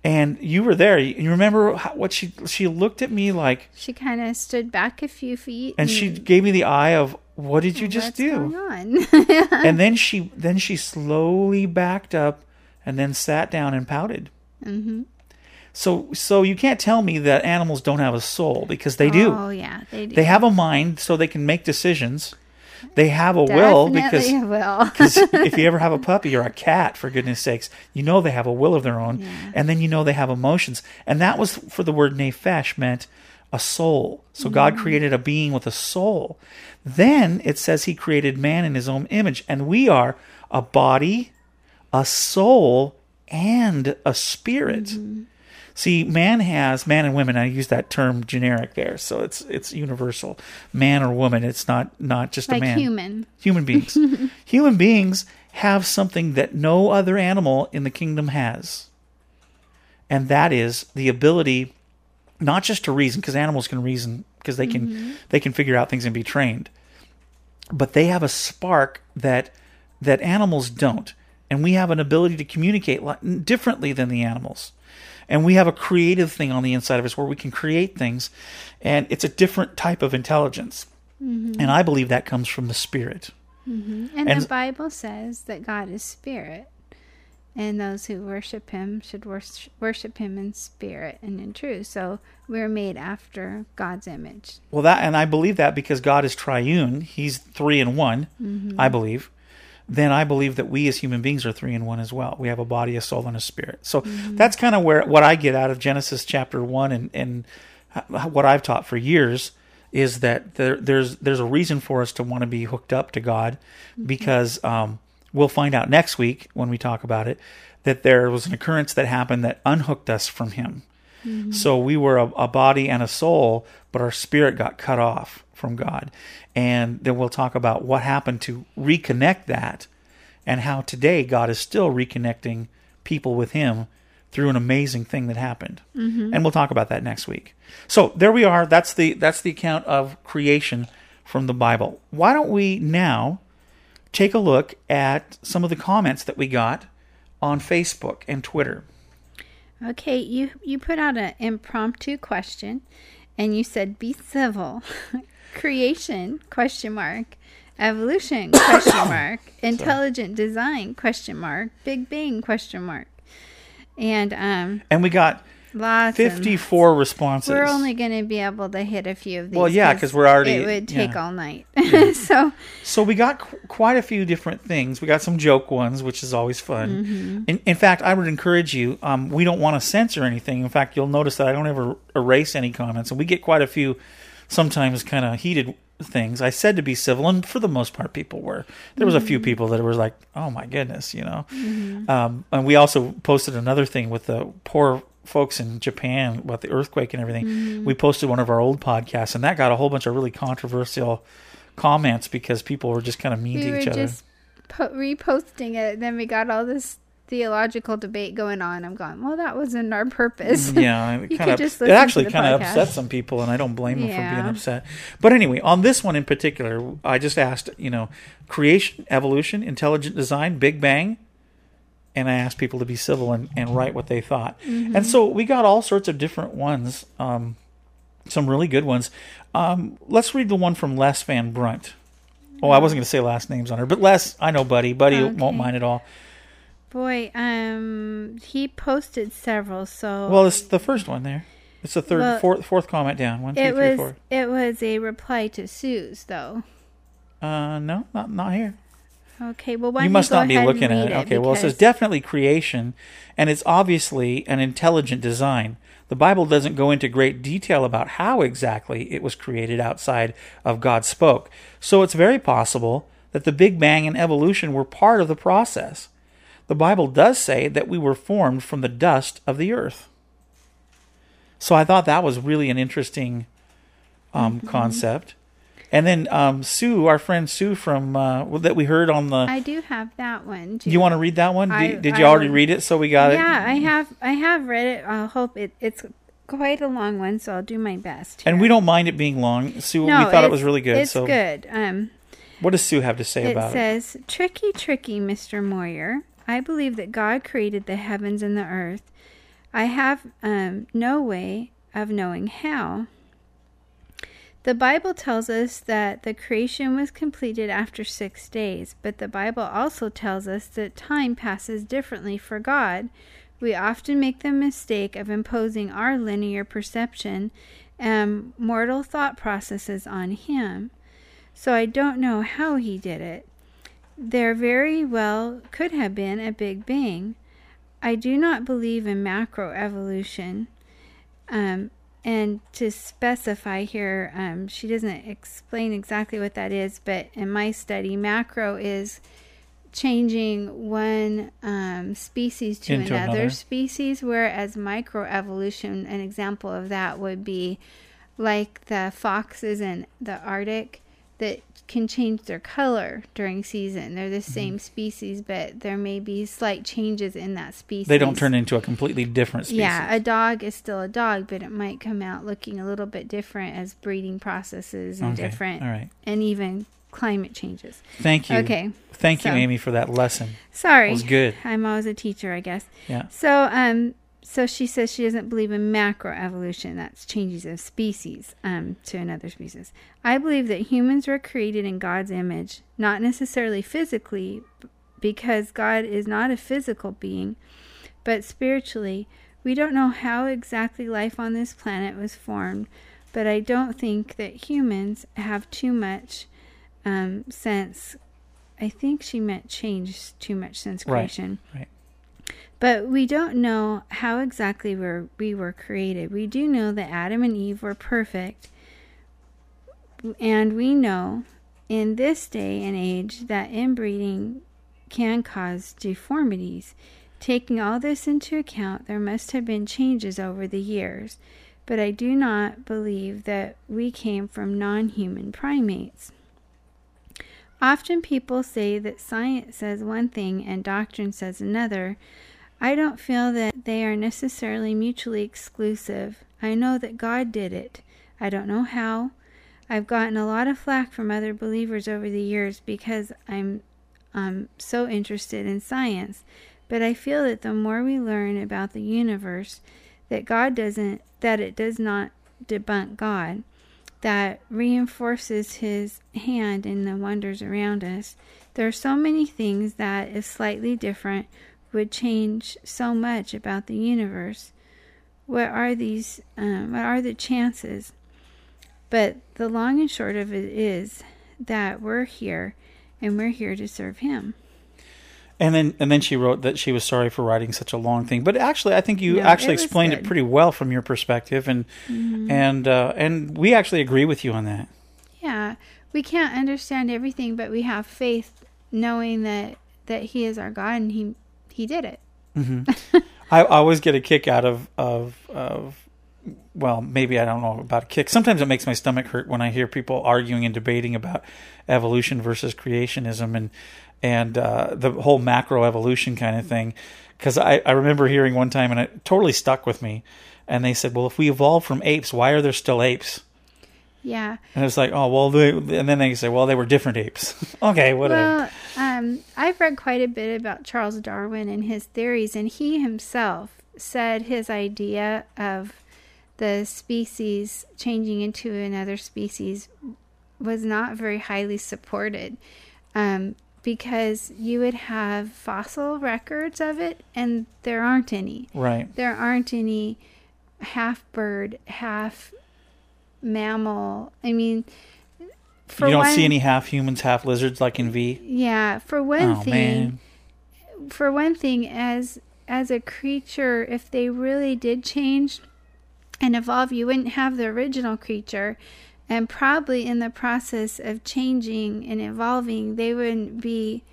and you were there. You remember how, what she she looked at me like, She kind of stood back a few feet, and she gave me the eye of what did you just What's do? going on? and then she then she slowly backed up and then sat down and pouted. Mm-hmm. So so you can't tell me that animals don't have a soul because they do. Oh yeah, they do. They have a mind so they can make decisions. They have a will because Definitely will. if you ever have a puppy or a cat, for goodness sakes, you know they have a will of their own, Yeah. and then you know they have emotions. And that was for the word nephesh meant a soul. So God created a being with a soul. Then it says He created man in His own image, and we are a body, a soul, and a spirit. Mm-hmm. See, man has man and women. I use that term generic there, so it's it's universal. Man or woman. It's not not just a man human. human beings. human beings have something that no other animal in the kingdom has. And that is the ability not just to reason because animals can reason because they can mm-hmm. they can figure out things and be trained. But they have a spark that that animals don't. And we have an ability to communicate differently than the animals. And we have a creative thing on the inside of us where we can create things and it's a different type of intelligence. Mm-hmm. And I believe that comes from the spirit. And, And- the Bible says that God is spirit, and those who worship Him should worship, Him in spirit and in truth. So we're made after God's image. Well, that and I believe that because God is triune, He's three in one. Mm-hmm. I believe. Then I believe that we as human beings are three in one as well. We have a body, a soul, and a spirit. So mm-hmm. that's kind of where what I get out of Genesis chapter one, and and what I've taught for years is that there, there's there's a reason for us to want to be hooked up to God mm-hmm. because um, we'll find out next week when we talk about it that there was an occurrence that happened that unhooked us from Him. Mm-hmm. So we were a, a body and a soul, but our spirit got cut off from God. And then we'll talk about what happened to reconnect that and how today God is still reconnecting people with Him through an amazing thing that happened. Mm-hmm. And we'll talk about that next week. So there we are. That's the that's the account of creation from the Bible. Why don't we now take a look at some of the comments that we got on Facebook and Twitter? Okay, you you put out an impromptu question, and you said be civil. Creation question mark. Evolution question mark. Intelligent design question mark. Big Bang question mark. And um And we got lots of 54 responses. We're only going to be able to hit a few of these. Well, yeah, because we're already- It would take yeah. all night. so So we got qu- quite a few different things. We got some joke ones, which is always fun. Mm-hmm. In, in fact, I would encourage you. Um, we don't want to censor anything. In fact, you'll notice that I don't ever erase any comments, and we get quite a few, sometimes kind of heated things. I said to be civil, and for the most part, people were. There was a few people that were like, "Oh my goodness," you know. Um, and we also posted another thing with the poor folks in Japan about the earthquake and everything. Mm-hmm. We posted one of our old podcasts, and that got a whole bunch of really controversial comments because people were just kind of mean we to each other. just po- reposting it. Then we got all this theological debate going on. I'm going, well, that wasn't our purpose. Mm, yeah, it kind of it actually kind of podcast. upset some people, and I don't blame them for being upset. But anyway, on this one in particular, I just asked, you know, creation, evolution, intelligent design, Big Bang, and I asked people to be civil and, and write what they thought. Mm-hmm. And so we got all sorts of different ones, um, some really good ones. Um, let's read the one from Les Van Brunt. Oh, I wasn't going to say last names on her, but Les, I know Buddy. Buddy won't mind at all. Boy, um, he posted several, so Well, it's the first one there. It's the third, Well, fourth, fourth comment down. One, two, it three, was four. it was a reply to Sue's though. Uh, no, not not here. Okay, well, why you must go not be looking at read it. Okay, well, it says definitely creation, and it's obviously an intelligent design. The Bible doesn't go into great detail about how exactly it was created outside of God spoke. So it's very possible that the Big Bang and evolution were part of the process. The Bible does say that we were formed from the dust of the earth. So I thought that was really an interesting um, Mm-hmm. concept. And then um, Sue, our friend Sue from uh, that we heard on the I do have that one. Too. you want to read that one? I- did, did you I already read it? So we got Yeah, it. Yeah, I have. I have read it. I hope it, it's quite a long one, so I'll do my best. And we don't mind it being long. Sue, No, we thought it was really good. It's so good. Um, what does Sue have to say it about it? says, "Tricky, tricky, Mister Moyer. I believe that God created the heavens and the earth. I have um, no way of knowing how." The Bible tells us that the creation was completed after six days, but the Bible also tells us that time passes differently for God. We often make the mistake of imposing our linear perception and mortal thought processes on Him. So I don't know how He did it. There very well could have been a Big Bang. I do not believe in macroevolution. Um, and to specify here, um, she doesn't explain exactly what that is, but in my study, macro is changing one um, species to another, another. species, whereas microevolution, an example of that would be like the foxes in the Arctic that can change their color during season. They're Mm-hmm. the same species, but there may be slight changes in that species. They don't turn into a completely different species. Yeah, a dog is still a dog, but it might come out looking a little bit different as breeding processes and Okay, different, all right. and even climate changes. Thank you. Okay, Thank you, Amy, for that lesson. Sorry, That was good. I'm always a teacher, I guess. Yeah. So, um, so she says she doesn't believe in macroevolution. That's changes of species um, to another species. I believe that humans were created in God's image, not necessarily physically, because God is not a physical being, but spiritually. We don't know how exactly life on this planet was formed, but I don't think that humans have too much um, since. I think she meant change too much since Right. creation. Right. But we don't know how exactly we're, we were created. We do know that Adam and Eve were perfect. And we know in this day and age that inbreeding can cause deformities. Taking all this into account, there must have been changes over the years, but I do not believe that we came from non human primates. Often people say that science says one thing and doctrine says another. I don't feel that they are necessarily mutually exclusive. I know that God did it. I don't know how. I've gotten a lot of flack from other believers over the years because I'm um, so interested in science. But I feel that the more we learn about the universe, that God doesn't, that it does not debunk God, that reinforces His hand in the wonders around us. There are so many things that, if slightly different, would change so much about the universe. What are these? Um, what are the chances? But the long and short of it is that we're here, and we're here to serve Him. And then and then she wrote that she was sorry for writing such a long thing. But actually, I think you No, actually it explained it pretty well from your perspective, and and uh, and we actually agree with you on that. Yeah, we can't understand everything, but we have faith, knowing that that He is our God and He He did it. I, I always get a kick out of of of well, maybe I don't know about a kick. Sometimes it makes my stomach hurt when I hear people arguing and debating about evolution versus creationism and and uh, the whole macro evolution kind of thing. Because I, I remember hearing one time and it totally stuck with me. And they said, "Well, if we evolved from apes, why are there still apes?" Yeah. And it's like, "Oh, well," they, and then they say, "Well, they were different apes." okay, whatever. Well, um, I've read quite a bit about Charles Darwin and his theories, and he himself said his idea of the species changing into another species was not very highly supported um, because you would have fossil records of it, and there aren't any. right. There aren't any half bird, half mammal. I mean, for you don't one, see any half humans, half lizards like in V. Yeah, for one Oh thing, man. for one thing, as as a creature, if they really did change and evolve, you wouldn't have the original creature. And probably in the process of changing and evolving, they wouldn't be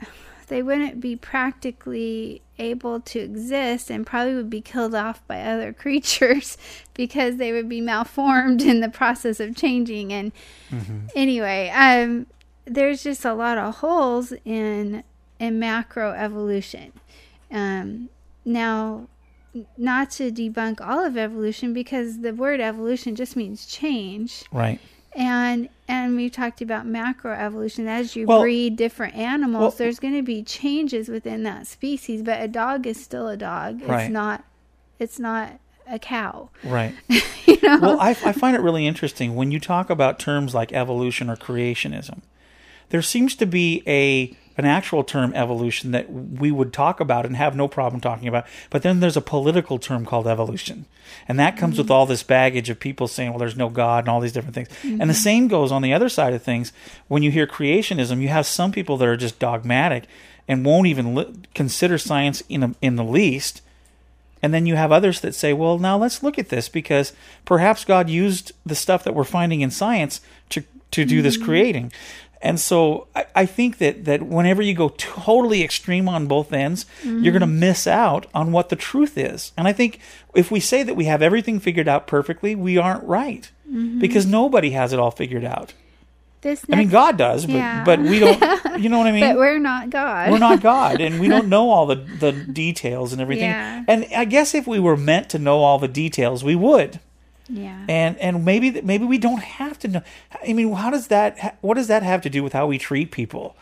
they wouldn't be practically able to exist and probably would be killed off by other creatures because they would be malformed in the process of changing. And anyway um there's just a lot of holes in in macro evolution. Um now not to debunk all of evolution because the word evolution just means change. Right. And and we talked about macroevolution as you Well- breed different animals well- there's going to be changes within that species but a dog is still a dog Right. it's not it's not a cow Right. you know well, I, I find it really interesting when you talk about terms like evolution or creationism. There seems to be a an actual term evolution that we would talk about and have no problem talking about, but then there's a political term called evolution, and that comes with mm-hmm. all this baggage of people saying, "Well, there's no God" and all these different things. And the mm-hmm. same goes on the other side of things. When you hear creationism, you have some people that are just dogmatic and won't even li- consider science in a, in the least. And then you have others that say, well, now let's look at this because perhaps God used the stuff that we're finding in science to, to do this mm-hmm. creating. And so I, I think that, that whenever you go totally extreme on both ends, you're going to mm-hmm. miss out on what the truth is. And I think if we say that we have everything figured out perfectly, we aren't right mm-hmm. because nobody has it all figured out. this I mean, God does, but, Yeah. but we don't, you know what I mean? but we're not god we're not God, and we don't know all the the details and everything. Yeah. And I guess if we were meant to know all the details, we would. Yeah And and maybe maybe we don't have to know. I mean, how does that? What does that have to do with how we treat people?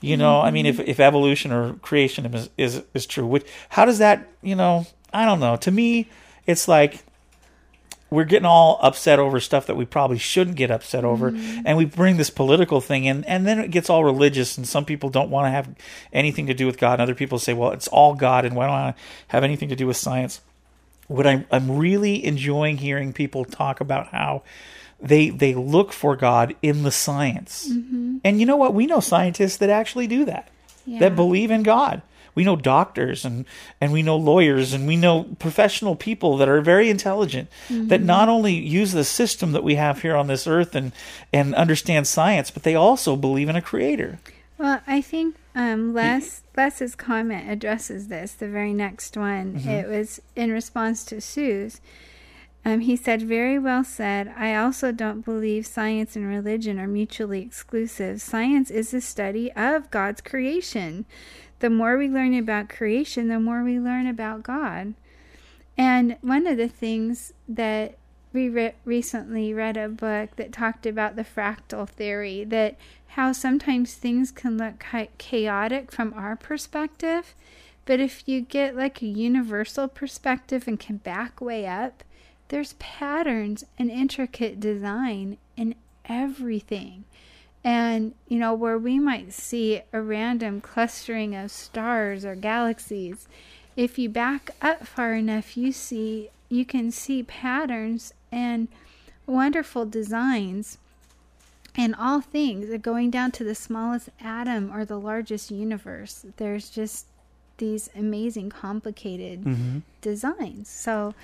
You know, I mean, if mm-hmm. if evolution or creation is is is true, which, how does that? You know, I don't know. To me, it's like we're getting all upset over stuff that we probably shouldn't get upset over mm-hmm. and we bring this political thing in and then it gets all religious and some people don't want to have anything to do with god and other people say well it's all god and why don't i have anything to do with science what I'm, I'm really enjoying hearing people talk about how they they look for god in the science mm-hmm. and you know what we know scientists that actually do that Yeah. that believe in God. We know doctors and, and we know lawyers and we know professional people that are very intelligent that mm-hmm. not only use the system that we have here on this earth and, and understand science, but they also believe in a creator. Well, I think um, Les Les's comment addresses this. The very next one, it was in response to Sue's. Um, he said, "Very well said. I also don't believe science and religion are mutually exclusive. Science is the study of God's creation. The more we learn about creation, the more we learn about God." And one of the things that we re- recently read a book that talked about the fractal theory that how sometimes things can look chaotic from our perspective, but if you get like a universal perspective and can back way up, there's patterns and intricate design in everything. And, you know, where we might see a random clustering of stars or galaxies, if you back up far enough, you see, you can see patterns and wonderful designs in all things, uh, going down to the smallest atom or the largest universe. There's just these amazing, complicated designs. So,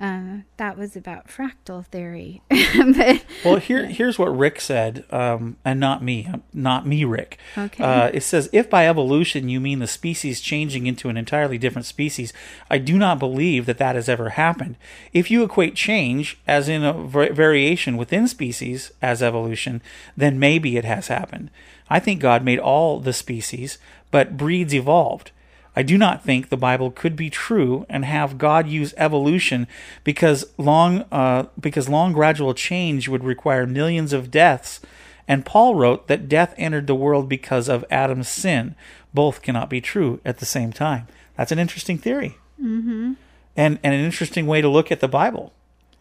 uh, that was about fractal theory. but Well, here here's what Rick said, um, and not me, um, not me, Rick. Okay. Uh, it says, if by evolution you mean the species changing into an entirely different species, I do not believe that that has ever happened. If you equate change, as in a variation within species, as evolution, then maybe it has happened. I think God made all the species, but breeds evolved. I do not think the Bible could be true and have God use evolution because long uh, because long gradual change would require millions of deaths. And Paul wrote that death entered the world because of Adam's sin. Both cannot be true at the same time. That's an interesting theory, mm-hmm. and and an interesting way to look at the Bible.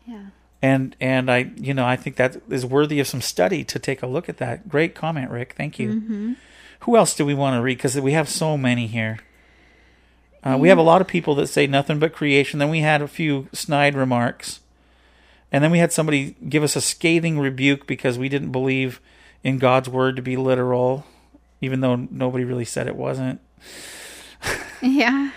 yeah. And and I you know I think that is worthy of some study to take a look at that. Great comment, Rick. Thank you. Who else do we want to read? Because we have so many here. Uh, we have a lot of people that say nothing but creation. Then we had a few snide remarks, and then we had somebody give us a scathing rebuke because we didn't believe in God's word to be literal, even though nobody really said it wasn't. Yeah.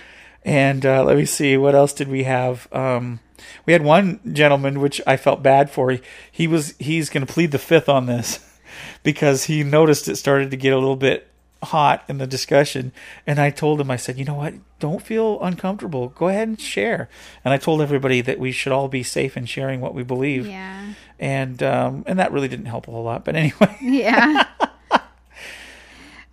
And uh, let me see, what else did we have? Um, we had one gentleman, which I felt bad for. He, he was he's going to plead the fifth on this because he noticed it started to get a little bit hot in the discussion. And I told him, I said, you know what? Don't feel uncomfortable. Go ahead and share. And I told everybody that we should all be safe in sharing what we believe. Yeah. And um, and that really didn't help a whole lot. But anyway, Yeah.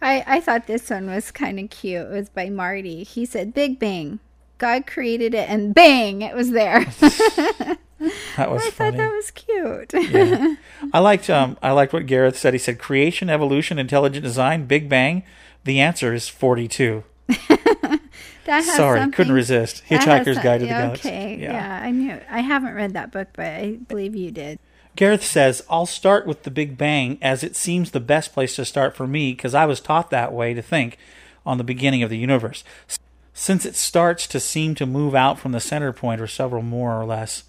I I thought this one was kind of cute. It was by Marty. He said, "Big Bang, God created it, and bang, it was there." that was I funny. thought that was cute. Yeah. I liked um I liked what Gareth said. He said creation, evolution, intelligent design, Big Bang. The answer is forty two. That has Sorry, something- couldn't resist. Hitchhiker's Guide to the yeah, Galaxy. Okay, yeah. I knew. I haven't read that book, but I believe you did. Gareth says, I'll start with the Big Bang as it seems the best place to start for me because I was taught that way to think on the beginning of the universe. Since it starts to seem to move out from the center point or several more or less,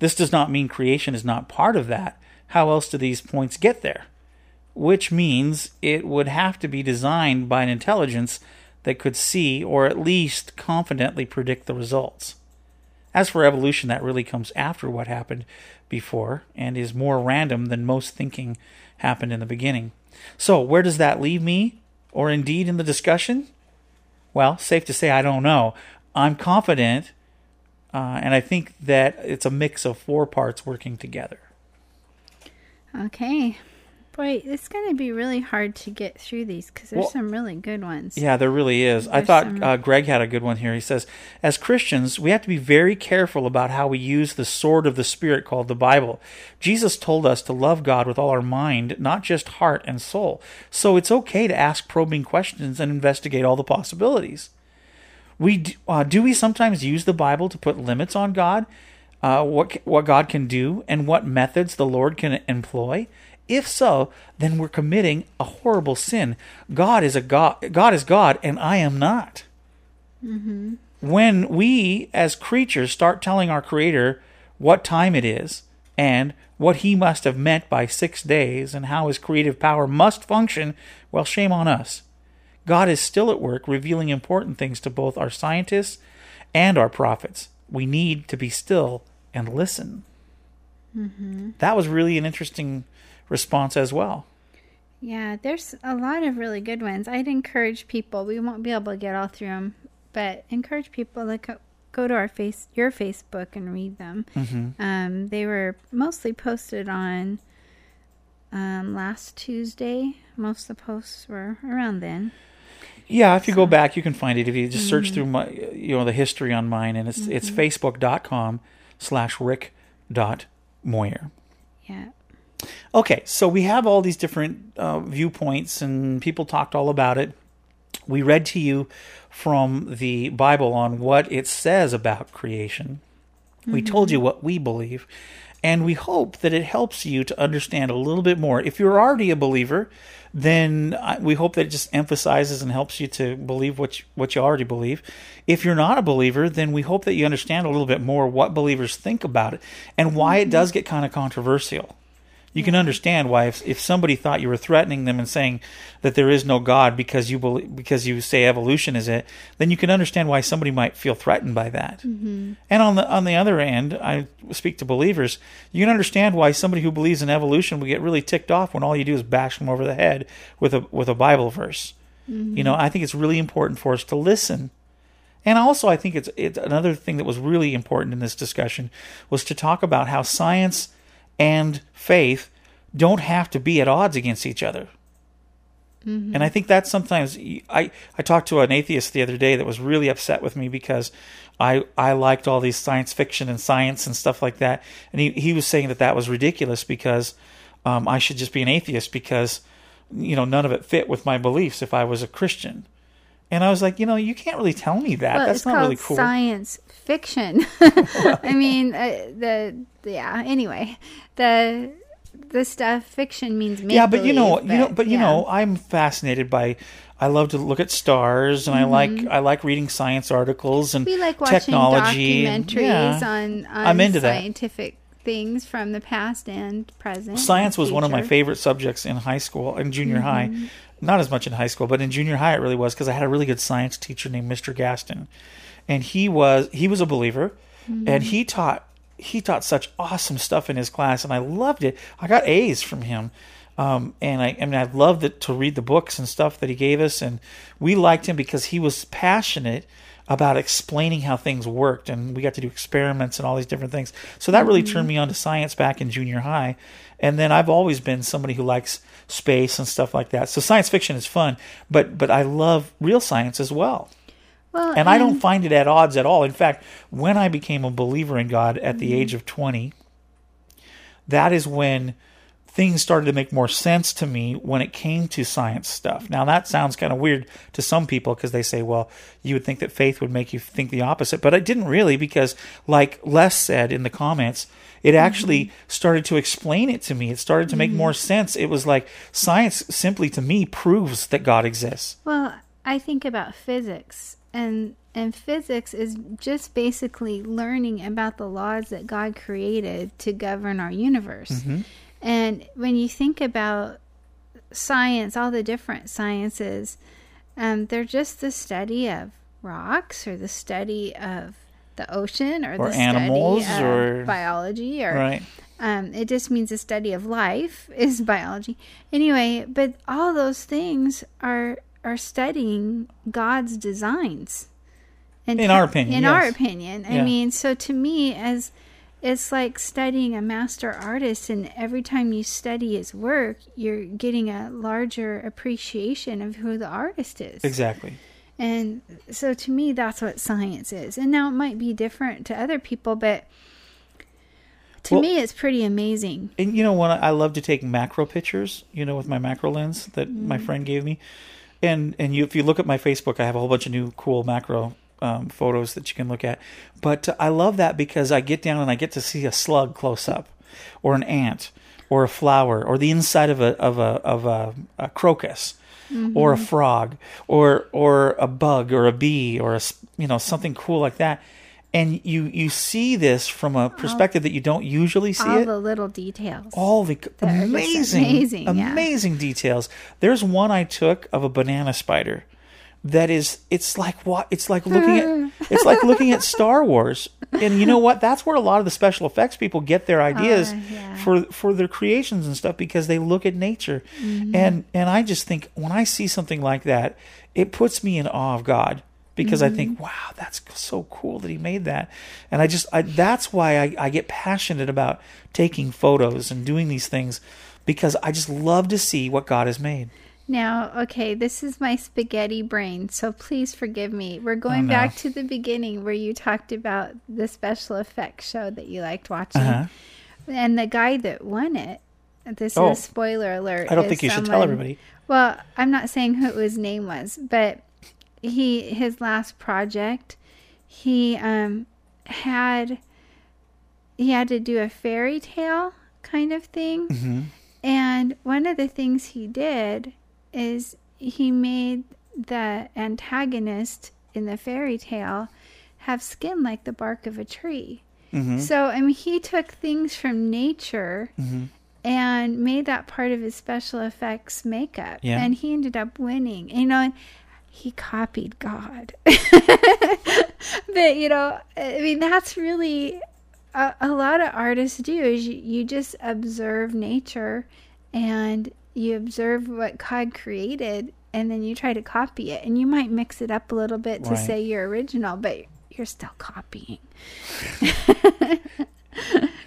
this does not mean creation is not part of that. How else do these points get there? Which means it would have to be designed by an intelligence that could see or at least confidently predict the results. As for evolution, that really comes after what happened before and is more random than most thinking happened in the beginning. So, where does that leave me, or indeed in the discussion? Well, safe to say I don't know. I'm confident, uh, and I think that it's a mix of four parts working together. Okay. Boy, it's going to be really hard to get through these because there's Well- some really good ones. Yeah, there really is. I thought some- uh, Greg had a good one here. He says, as Christians, we have to be very careful about how we use the sword of the Spirit called the Bible. Jesus told us to love God with all our mind, not just heart and soul. So it's okay to ask probing questions and investigate all the possibilities. We uh, do we sometimes use the Bible to put limits on God, uh, what what God can do, and what methods the Lord can employ. If so, then we're committing a horrible sin. God is a God. God is God, and I am not. Mm-hmm. When we, as creatures, start telling our Creator what time it is and what He must have meant by six days and how His creative power must function, well, shame on us. God is still at work revealing important things to both our scientists and our prophets. We need to be still and listen. Mm-hmm. That was really an interesting response as well. Yeah, there's a lot of really good ones. I'd encourage people. We won't be able to get all through them, but encourage people to go, go to our face, your Facebook, and read them. Mm-hmm. Um, they were mostly posted on um, last Tuesday. Most of the posts were around then. Yeah, if you go back, you can find it. If you just Mm-hmm. search through my, you know, the history on mine, and it's it's facebook.com slash rick dot moyer. Yeah. Okay, so we have all these different uh, viewpoints, and people talked all about it. We read to you from the Bible on what it says about creation. We mm-hmm. told you what we believe, and we hope that it helps you to understand a little bit more. If you're already a believer, then uh, we hope that it just emphasizes and helps you to believe what you, what you already believe. If you're not a believer, then we hope that you understand a little bit more what believers think about it and why it mm-hmm. does get kind of controversial you can understand why if, if somebody thought you were threatening them and saying that there is no God because you believe, because you say evolution is it, then you can understand why somebody might feel threatened by that. Mm-hmm. And on the on the other end, I speak to believers. You can understand why somebody who believes in evolution would get really ticked off when all you do is bash them over the head with a with a Bible verse. You know, I think it's really important for us to listen. And also, I think it's it's another thing that was really important in this discussion was to talk about how science and faith don't have to be at odds against each other. And I think that sometimes I I talked to an atheist the other day that was really upset with me because I I liked all these science fiction and science and stuff like that, and he he was saying that that was ridiculous because um, I should just be an atheist because you know none of it fit with my beliefs if I was a Christian. And I was like, you know, you can't really tell me that. Well, That's not really cool. science fiction. I mean, uh, the yeah. Anyway, the the stuff fiction means yeah, but you know, believe, you know, but you yeah. know, I'm fascinated by. I love to look at stars, and I like I like reading science articles and Mm-hmm. we like watching technology. documentaries yeah. on, on I'm into that. scientific things from the past and present. Science and was one of my favorite subjects in high school and junior Mm-hmm. high. Not as much in high school, but in junior high it really was because I had a really good science teacher named Mr. Gaston, and he was he was a believer, Mm-hmm. and he taught he taught such awesome stuff in his class, and I loved it. I got A's from him. Um, and I, I mean, I loved it to read the books and stuff that he gave us, and we liked him because he was passionate about explaining how things worked, and we got to do experiments and all these different things. So that really turned me on to science back in junior high, and then I've always been somebody who likes space and stuff like that. So science fiction is fun, but but I love real science as well Well, and I don't find it at odds at all. In fact, when I became a believer in God at the age of 20, that is when things started to make more sense to me when it came to science stuff. Now, that sounds kind of weird to some people because they say, well, you would think that faith would make you think the opposite. But it didn't really because, like Les said in the comments, it actually started to explain it to me. It started to make more sense. It was like science simply to me proves that God exists. Well, I think about physics, and and physics is just basically learning about the laws that God created to govern our universe. Mm-hmm. And when you think about science, all the different sciences, um, they're just the study of rocks or the study of the ocean or, Or the animals study of or- biology or Right. um, it just means the study of life is biology. Anyway, but all those things are are studying God's designs. And In t- our opinion, in our yes. opinion, I mean, so to me, as it's like studying a master artist, and every time you study his work, you're getting a larger appreciation of who the artist is. Exactly. And so to me, that's what science is. And now it might be different to other people, but to Well- me, it's pretty amazing. And you know when I love to take macro pictures, you know, with my macro lens that my mm-hmm. friend gave me, and and you if you look at my Facebook, I have a whole bunch of new cool macro um, photos that you can look at. But I love that because I get down and I get to see a slug close up, or an ant, or a flower, or the inside of a of a of a, a crocus. Or a frog, or or a bug, or a bee, or a you know something cool like that, and you you see this from a perspective that you don't usually see all it the little details. all the amazing, amazing, yeah. amazing details. There's one I took of a banana spider that is it's like what it's like looking at it's like looking at Star Wars. And you know what? That's where a lot of the special effects people get their ideas Uh, yeah. for for their creations and stuff because they look at nature. And and I just think when I see something like that, it puts me in awe of God because I think, wow, that's so cool that he made that. And I just I, that's why I, I get passionate about taking photos and doing these things because I just love to see what God has made. Now, okay, this is my spaghetti brain, so please forgive me. We're going Oh, no. back to the beginning where you talked about the special effects show that you liked watching. Uh-huh. And the guy that won it, this Oh. is a spoiler alert. I don't think you should tell everybody. Well, I'm not saying who his name was, but he his last project, he um had he had to do a fairy tale kind of thing. Mm-hmm. And one of the things he did is he made the antagonist in the fairy tale have skin like the bark of a tree. Mm-hmm. So, I mean, he took things from nature and made that part of his special effects makeup. Yeah. And he ended up winning. You know, he copied God. but, you know, I mean, that's really a, a lot of artists do is you, you just observe nature and you observe what God created and then you try to copy it. And you might mix it up a little bit to Right. say you're original, but you're still copying.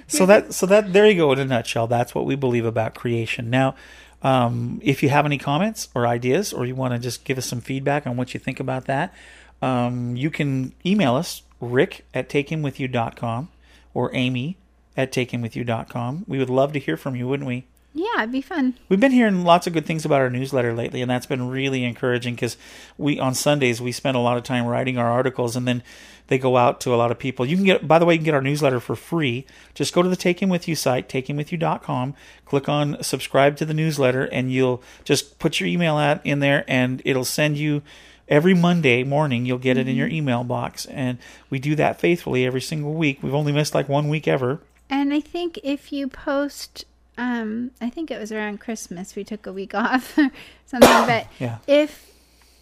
So that so that there you go in a nutshell. That's what we believe about creation. Now, um, if you have any comments or ideas, or you want to just give us some feedback on what you think about that, um, you can email us rick at takehimwithyou.com or amy at takehimwithyou.com. We would love to hear from you, wouldn't we? Yeah, it'd be fun. We've been hearing lots of good things about our newsletter lately, and that's been really encouraging because we on Sundays we spend a lot of time writing our articles, and then they go out to a lot of people. You can get, by the way, you can get our newsletter for free. Just go to the Take Him With You site, takehimwithyou.com, click on subscribe to the newsletter, and you'll just put your email out in there, and it'll send you every Monday morning. You'll get it in your mm-hmm. email box, and we do that faithfully every single week. We've only missed like one week ever. And I think if you post, um, I think it was around Christmas, we took a week off or something. But Yeah. if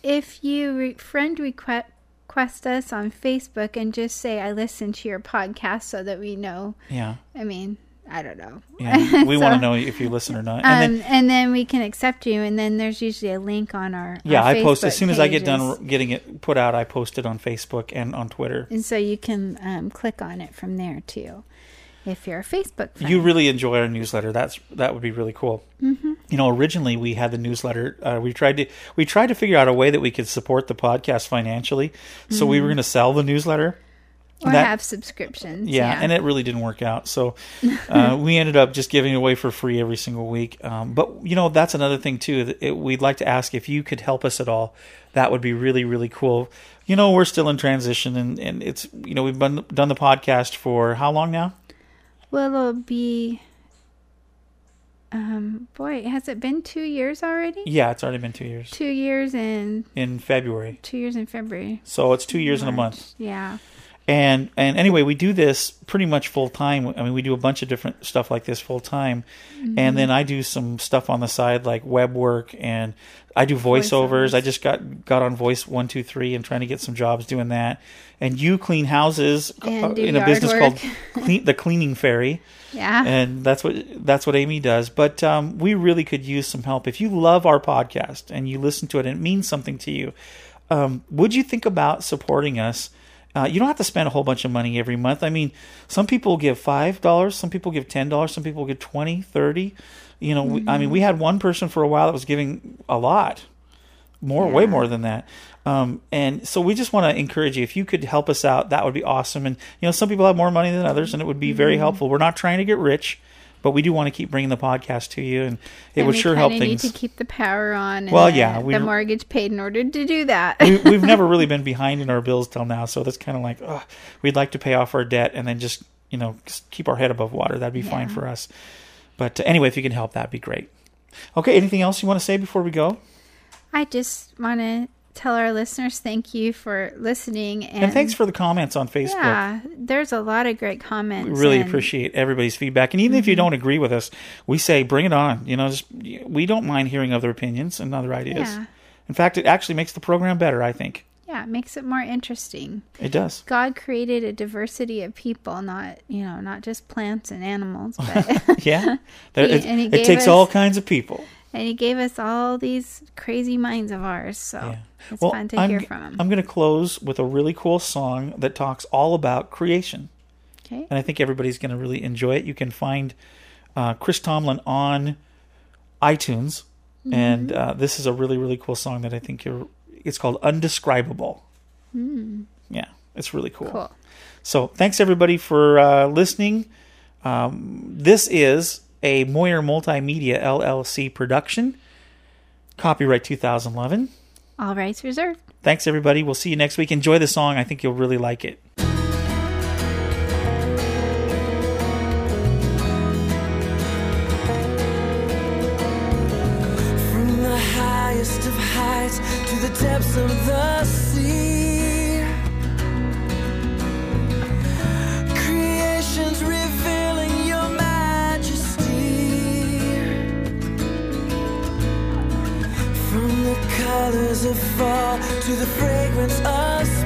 if you re- friend request request us on Facebook and just say I listened to your podcast so that we know. Yeah, I mean, I don't know. yeah. We want to know if you listen or not. Um, And then and then we can accept you, and then there's usually a link on our Yeah, our I post as soon as I get done getting it put out. I post it on Facebook and on Twitter. and so you can um, click on it from there too, if you're a Facebook friend. You really enjoy our newsletter. That's that would be really cool. Mm-hmm. You know, originally we had the newsletter. Uh, we tried to we tried to figure out a way that we could support the podcast financially. So we were going to sell the newsletter. or that- have subscriptions. Yeah, and it really didn't work out. So uh, we ended up just giving it away for free every single week. Um, but you know, that's another thing too. It, we'd like to ask if you could help us at all. That would be really, really cool. You know, we're still in transition, and, and it's you know we've been done the podcast for how long now? Well, it'll be. Um, boy, has it been two years already? Yeah, it's already been two years Two years in. in February. two years in February. So it's two years and a month. Yeah. And and anyway, we do this pretty much full time. I mean, we do a bunch of different stuff like this full time, and then I do some stuff on the side like web work, and I do voiceovers. Voiceovers. I just got got on Voice One Two Three and trying to get some jobs doing that. And you clean houses uh, in a business work. called clean, the Cleaning Fairy Yeah. and that's what that's what Amy does. But um, we really could use some help. If you love our podcast and you listen to it and it means something to you, um, would you think about supporting us? Uh, you don't have to spend a whole bunch of money every month. I mean, some people give five dollars, some people give ten dollars, some people give twenty, thirty. You know, we, I mean, we had one person for a while that was giving a lot, more, way more than that. Um, and so we just want to encourage you if you could help us out, that would be awesome. And you know, some people have more money than others, and it would be very helpful. We're not trying to get rich, but we do want to keep bringing the podcast to you, and it And would sure help things. Need to keep the power on. Well, the, yeah, we- the mortgage paid in order to do that. we, we've never really been behind in our bills till now, so that's kind of like ugh, we'd like to pay off our debt and then just you know just keep our head above water. That'd be fine for us. But uh, anyway, if you can help, that'd be great. Okay, anything else you want to say before we go? I just want to tell our listeners thank you for listening and, and thanks for the comments on Facebook. Yeah, there's a lot of great comments. We really and, appreciate everybody's feedback, and even mm-hmm. if you mm-hmm. don't agree with us, we say bring it on. You know, just, we don't mind hearing other opinions and other ideas. Yeah. In fact, it actually makes the program better. I think. Yeah, it makes it more interesting. It does. God created a diversity of people, not you know, not just plants and animals. But yeah, he, it, it takes us, all kinds of people and he gave us all these crazy minds of ours. So yeah. it's well, fun to I'm, hear from him. I'm going to close with a really cool song that talks all about creation. Okay. And I think everybody's going to really enjoy it. You can find uh, Chris Tomlin on iTunes, mm-hmm. and uh, this is a really really cool song that I think you're. It's called Indescribable. Mm. Yeah, it's really cool. cool. So thanks everybody for uh, listening. Um, this is a Moyer Multimedia LLC production. Copyright 2011. All rights reserved. Thanks, everybody. We'll see you next week. Enjoy the song. I think you'll really like it. as fall to the fragrance of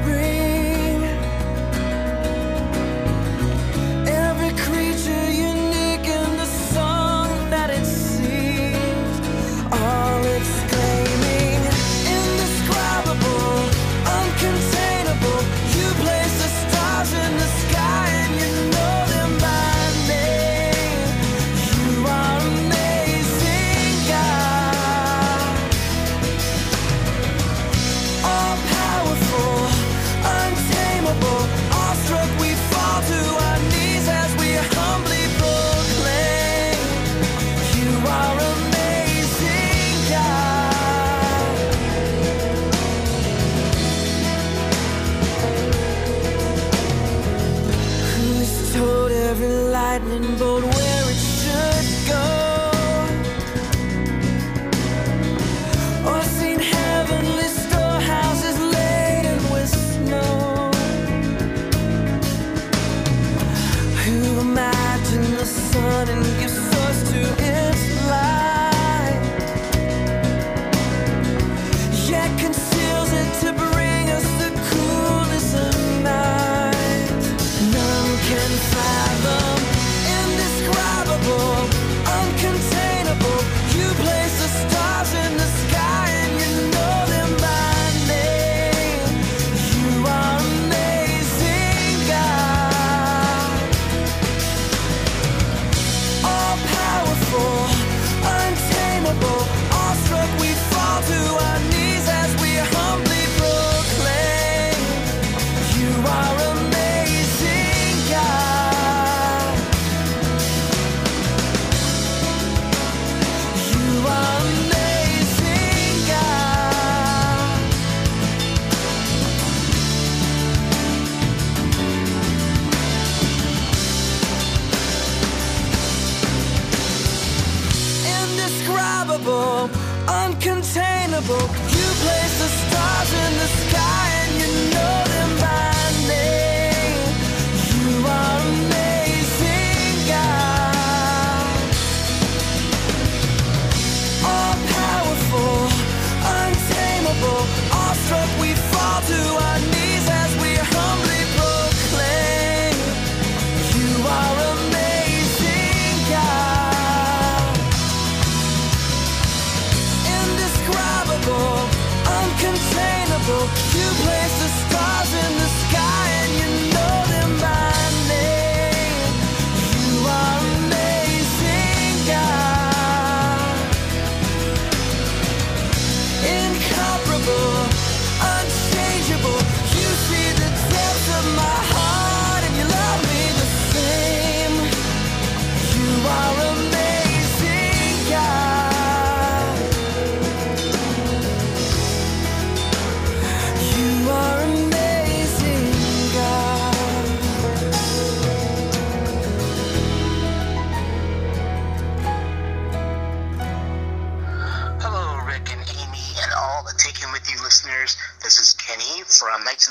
Awestruck we fall to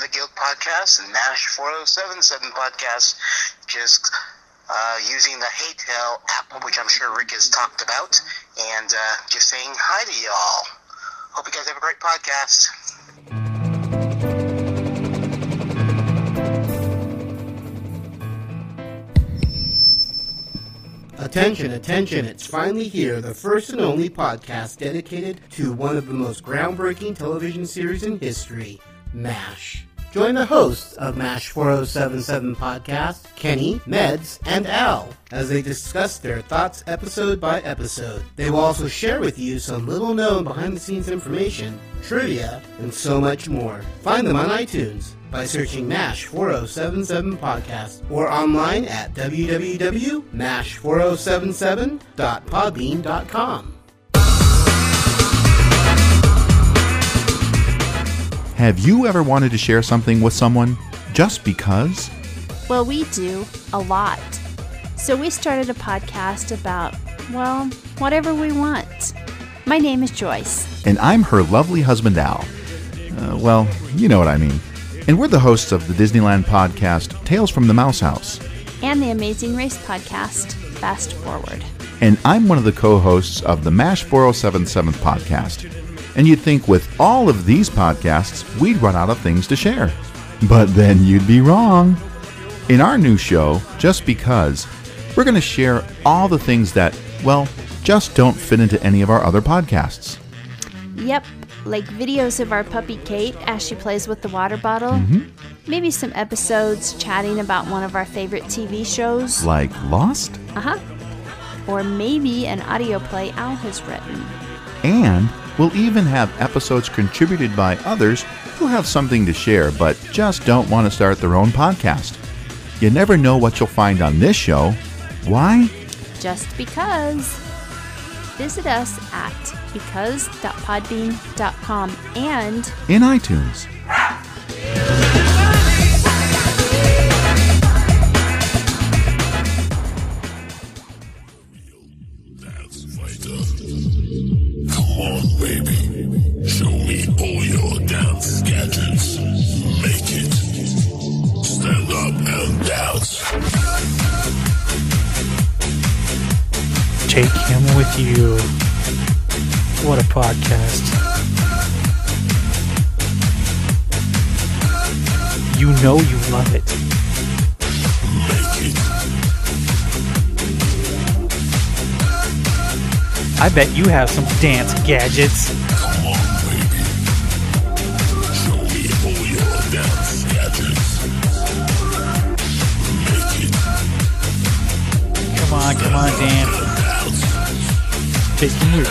the Guild podcast, the MASH 4077 podcast, just uh, using the HeyTell app, which I'm sure Rick has talked about, and uh, just saying hi to y'all. Hope you guys have a great podcast. Attention, attention, it's finally here, the first and only podcast dedicated to one of the most groundbreaking television series in history, MASH. Join the hosts of MASH 4077 podcast, Kenny, Meds, and Al, as they discuss their thoughts episode by episode. They will also share with you some little known behind the scenes information, trivia, and so much more. Find them on iTunes by searching MASH 4077 podcast or online at www.mash4077.podbean.com. Have you ever wanted to share something with someone just because? Well, we do a lot. So we started a podcast about, well, whatever we want. My name is Joyce. And I'm her lovely husband, Al. Uh, well, you know what I mean. And we're the hosts of the Disneyland podcast, Tales from the Mouse House. and the Amazing Race podcast, Fast Forward. And I'm one of the co hosts of the MASH 4077 podcast. And you'd think with all of these podcasts, we'd run out of things to share. But then you'd be wrong. In our new show, Just Because, we're going to share all the things that, well, just don't fit into any of our other podcasts. Yep, like videos of our puppy Kate as she plays with the water bottle. Maybe some episodes chatting about one of our favorite TV shows. Like Lost? Uh huh. Or maybe an audio play Al has written. And we'll even have episodes contributed by others who have something to share but just don't want to start their own podcast. You never know what you'll find on this show. Why? Just because. Visit us at because.podbean.com and In iTunes. You. What a podcast. You know you love it. I bet you have some dance gadgets. You.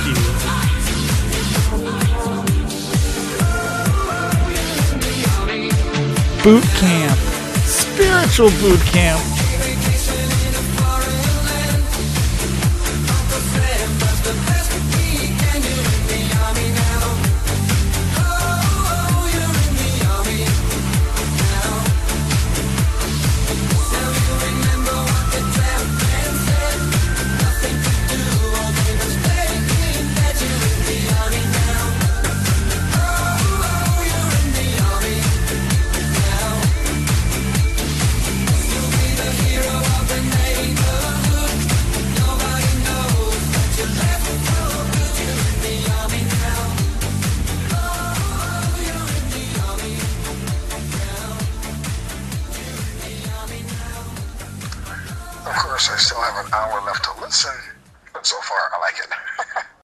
Boot camp. Spiritual boot camp.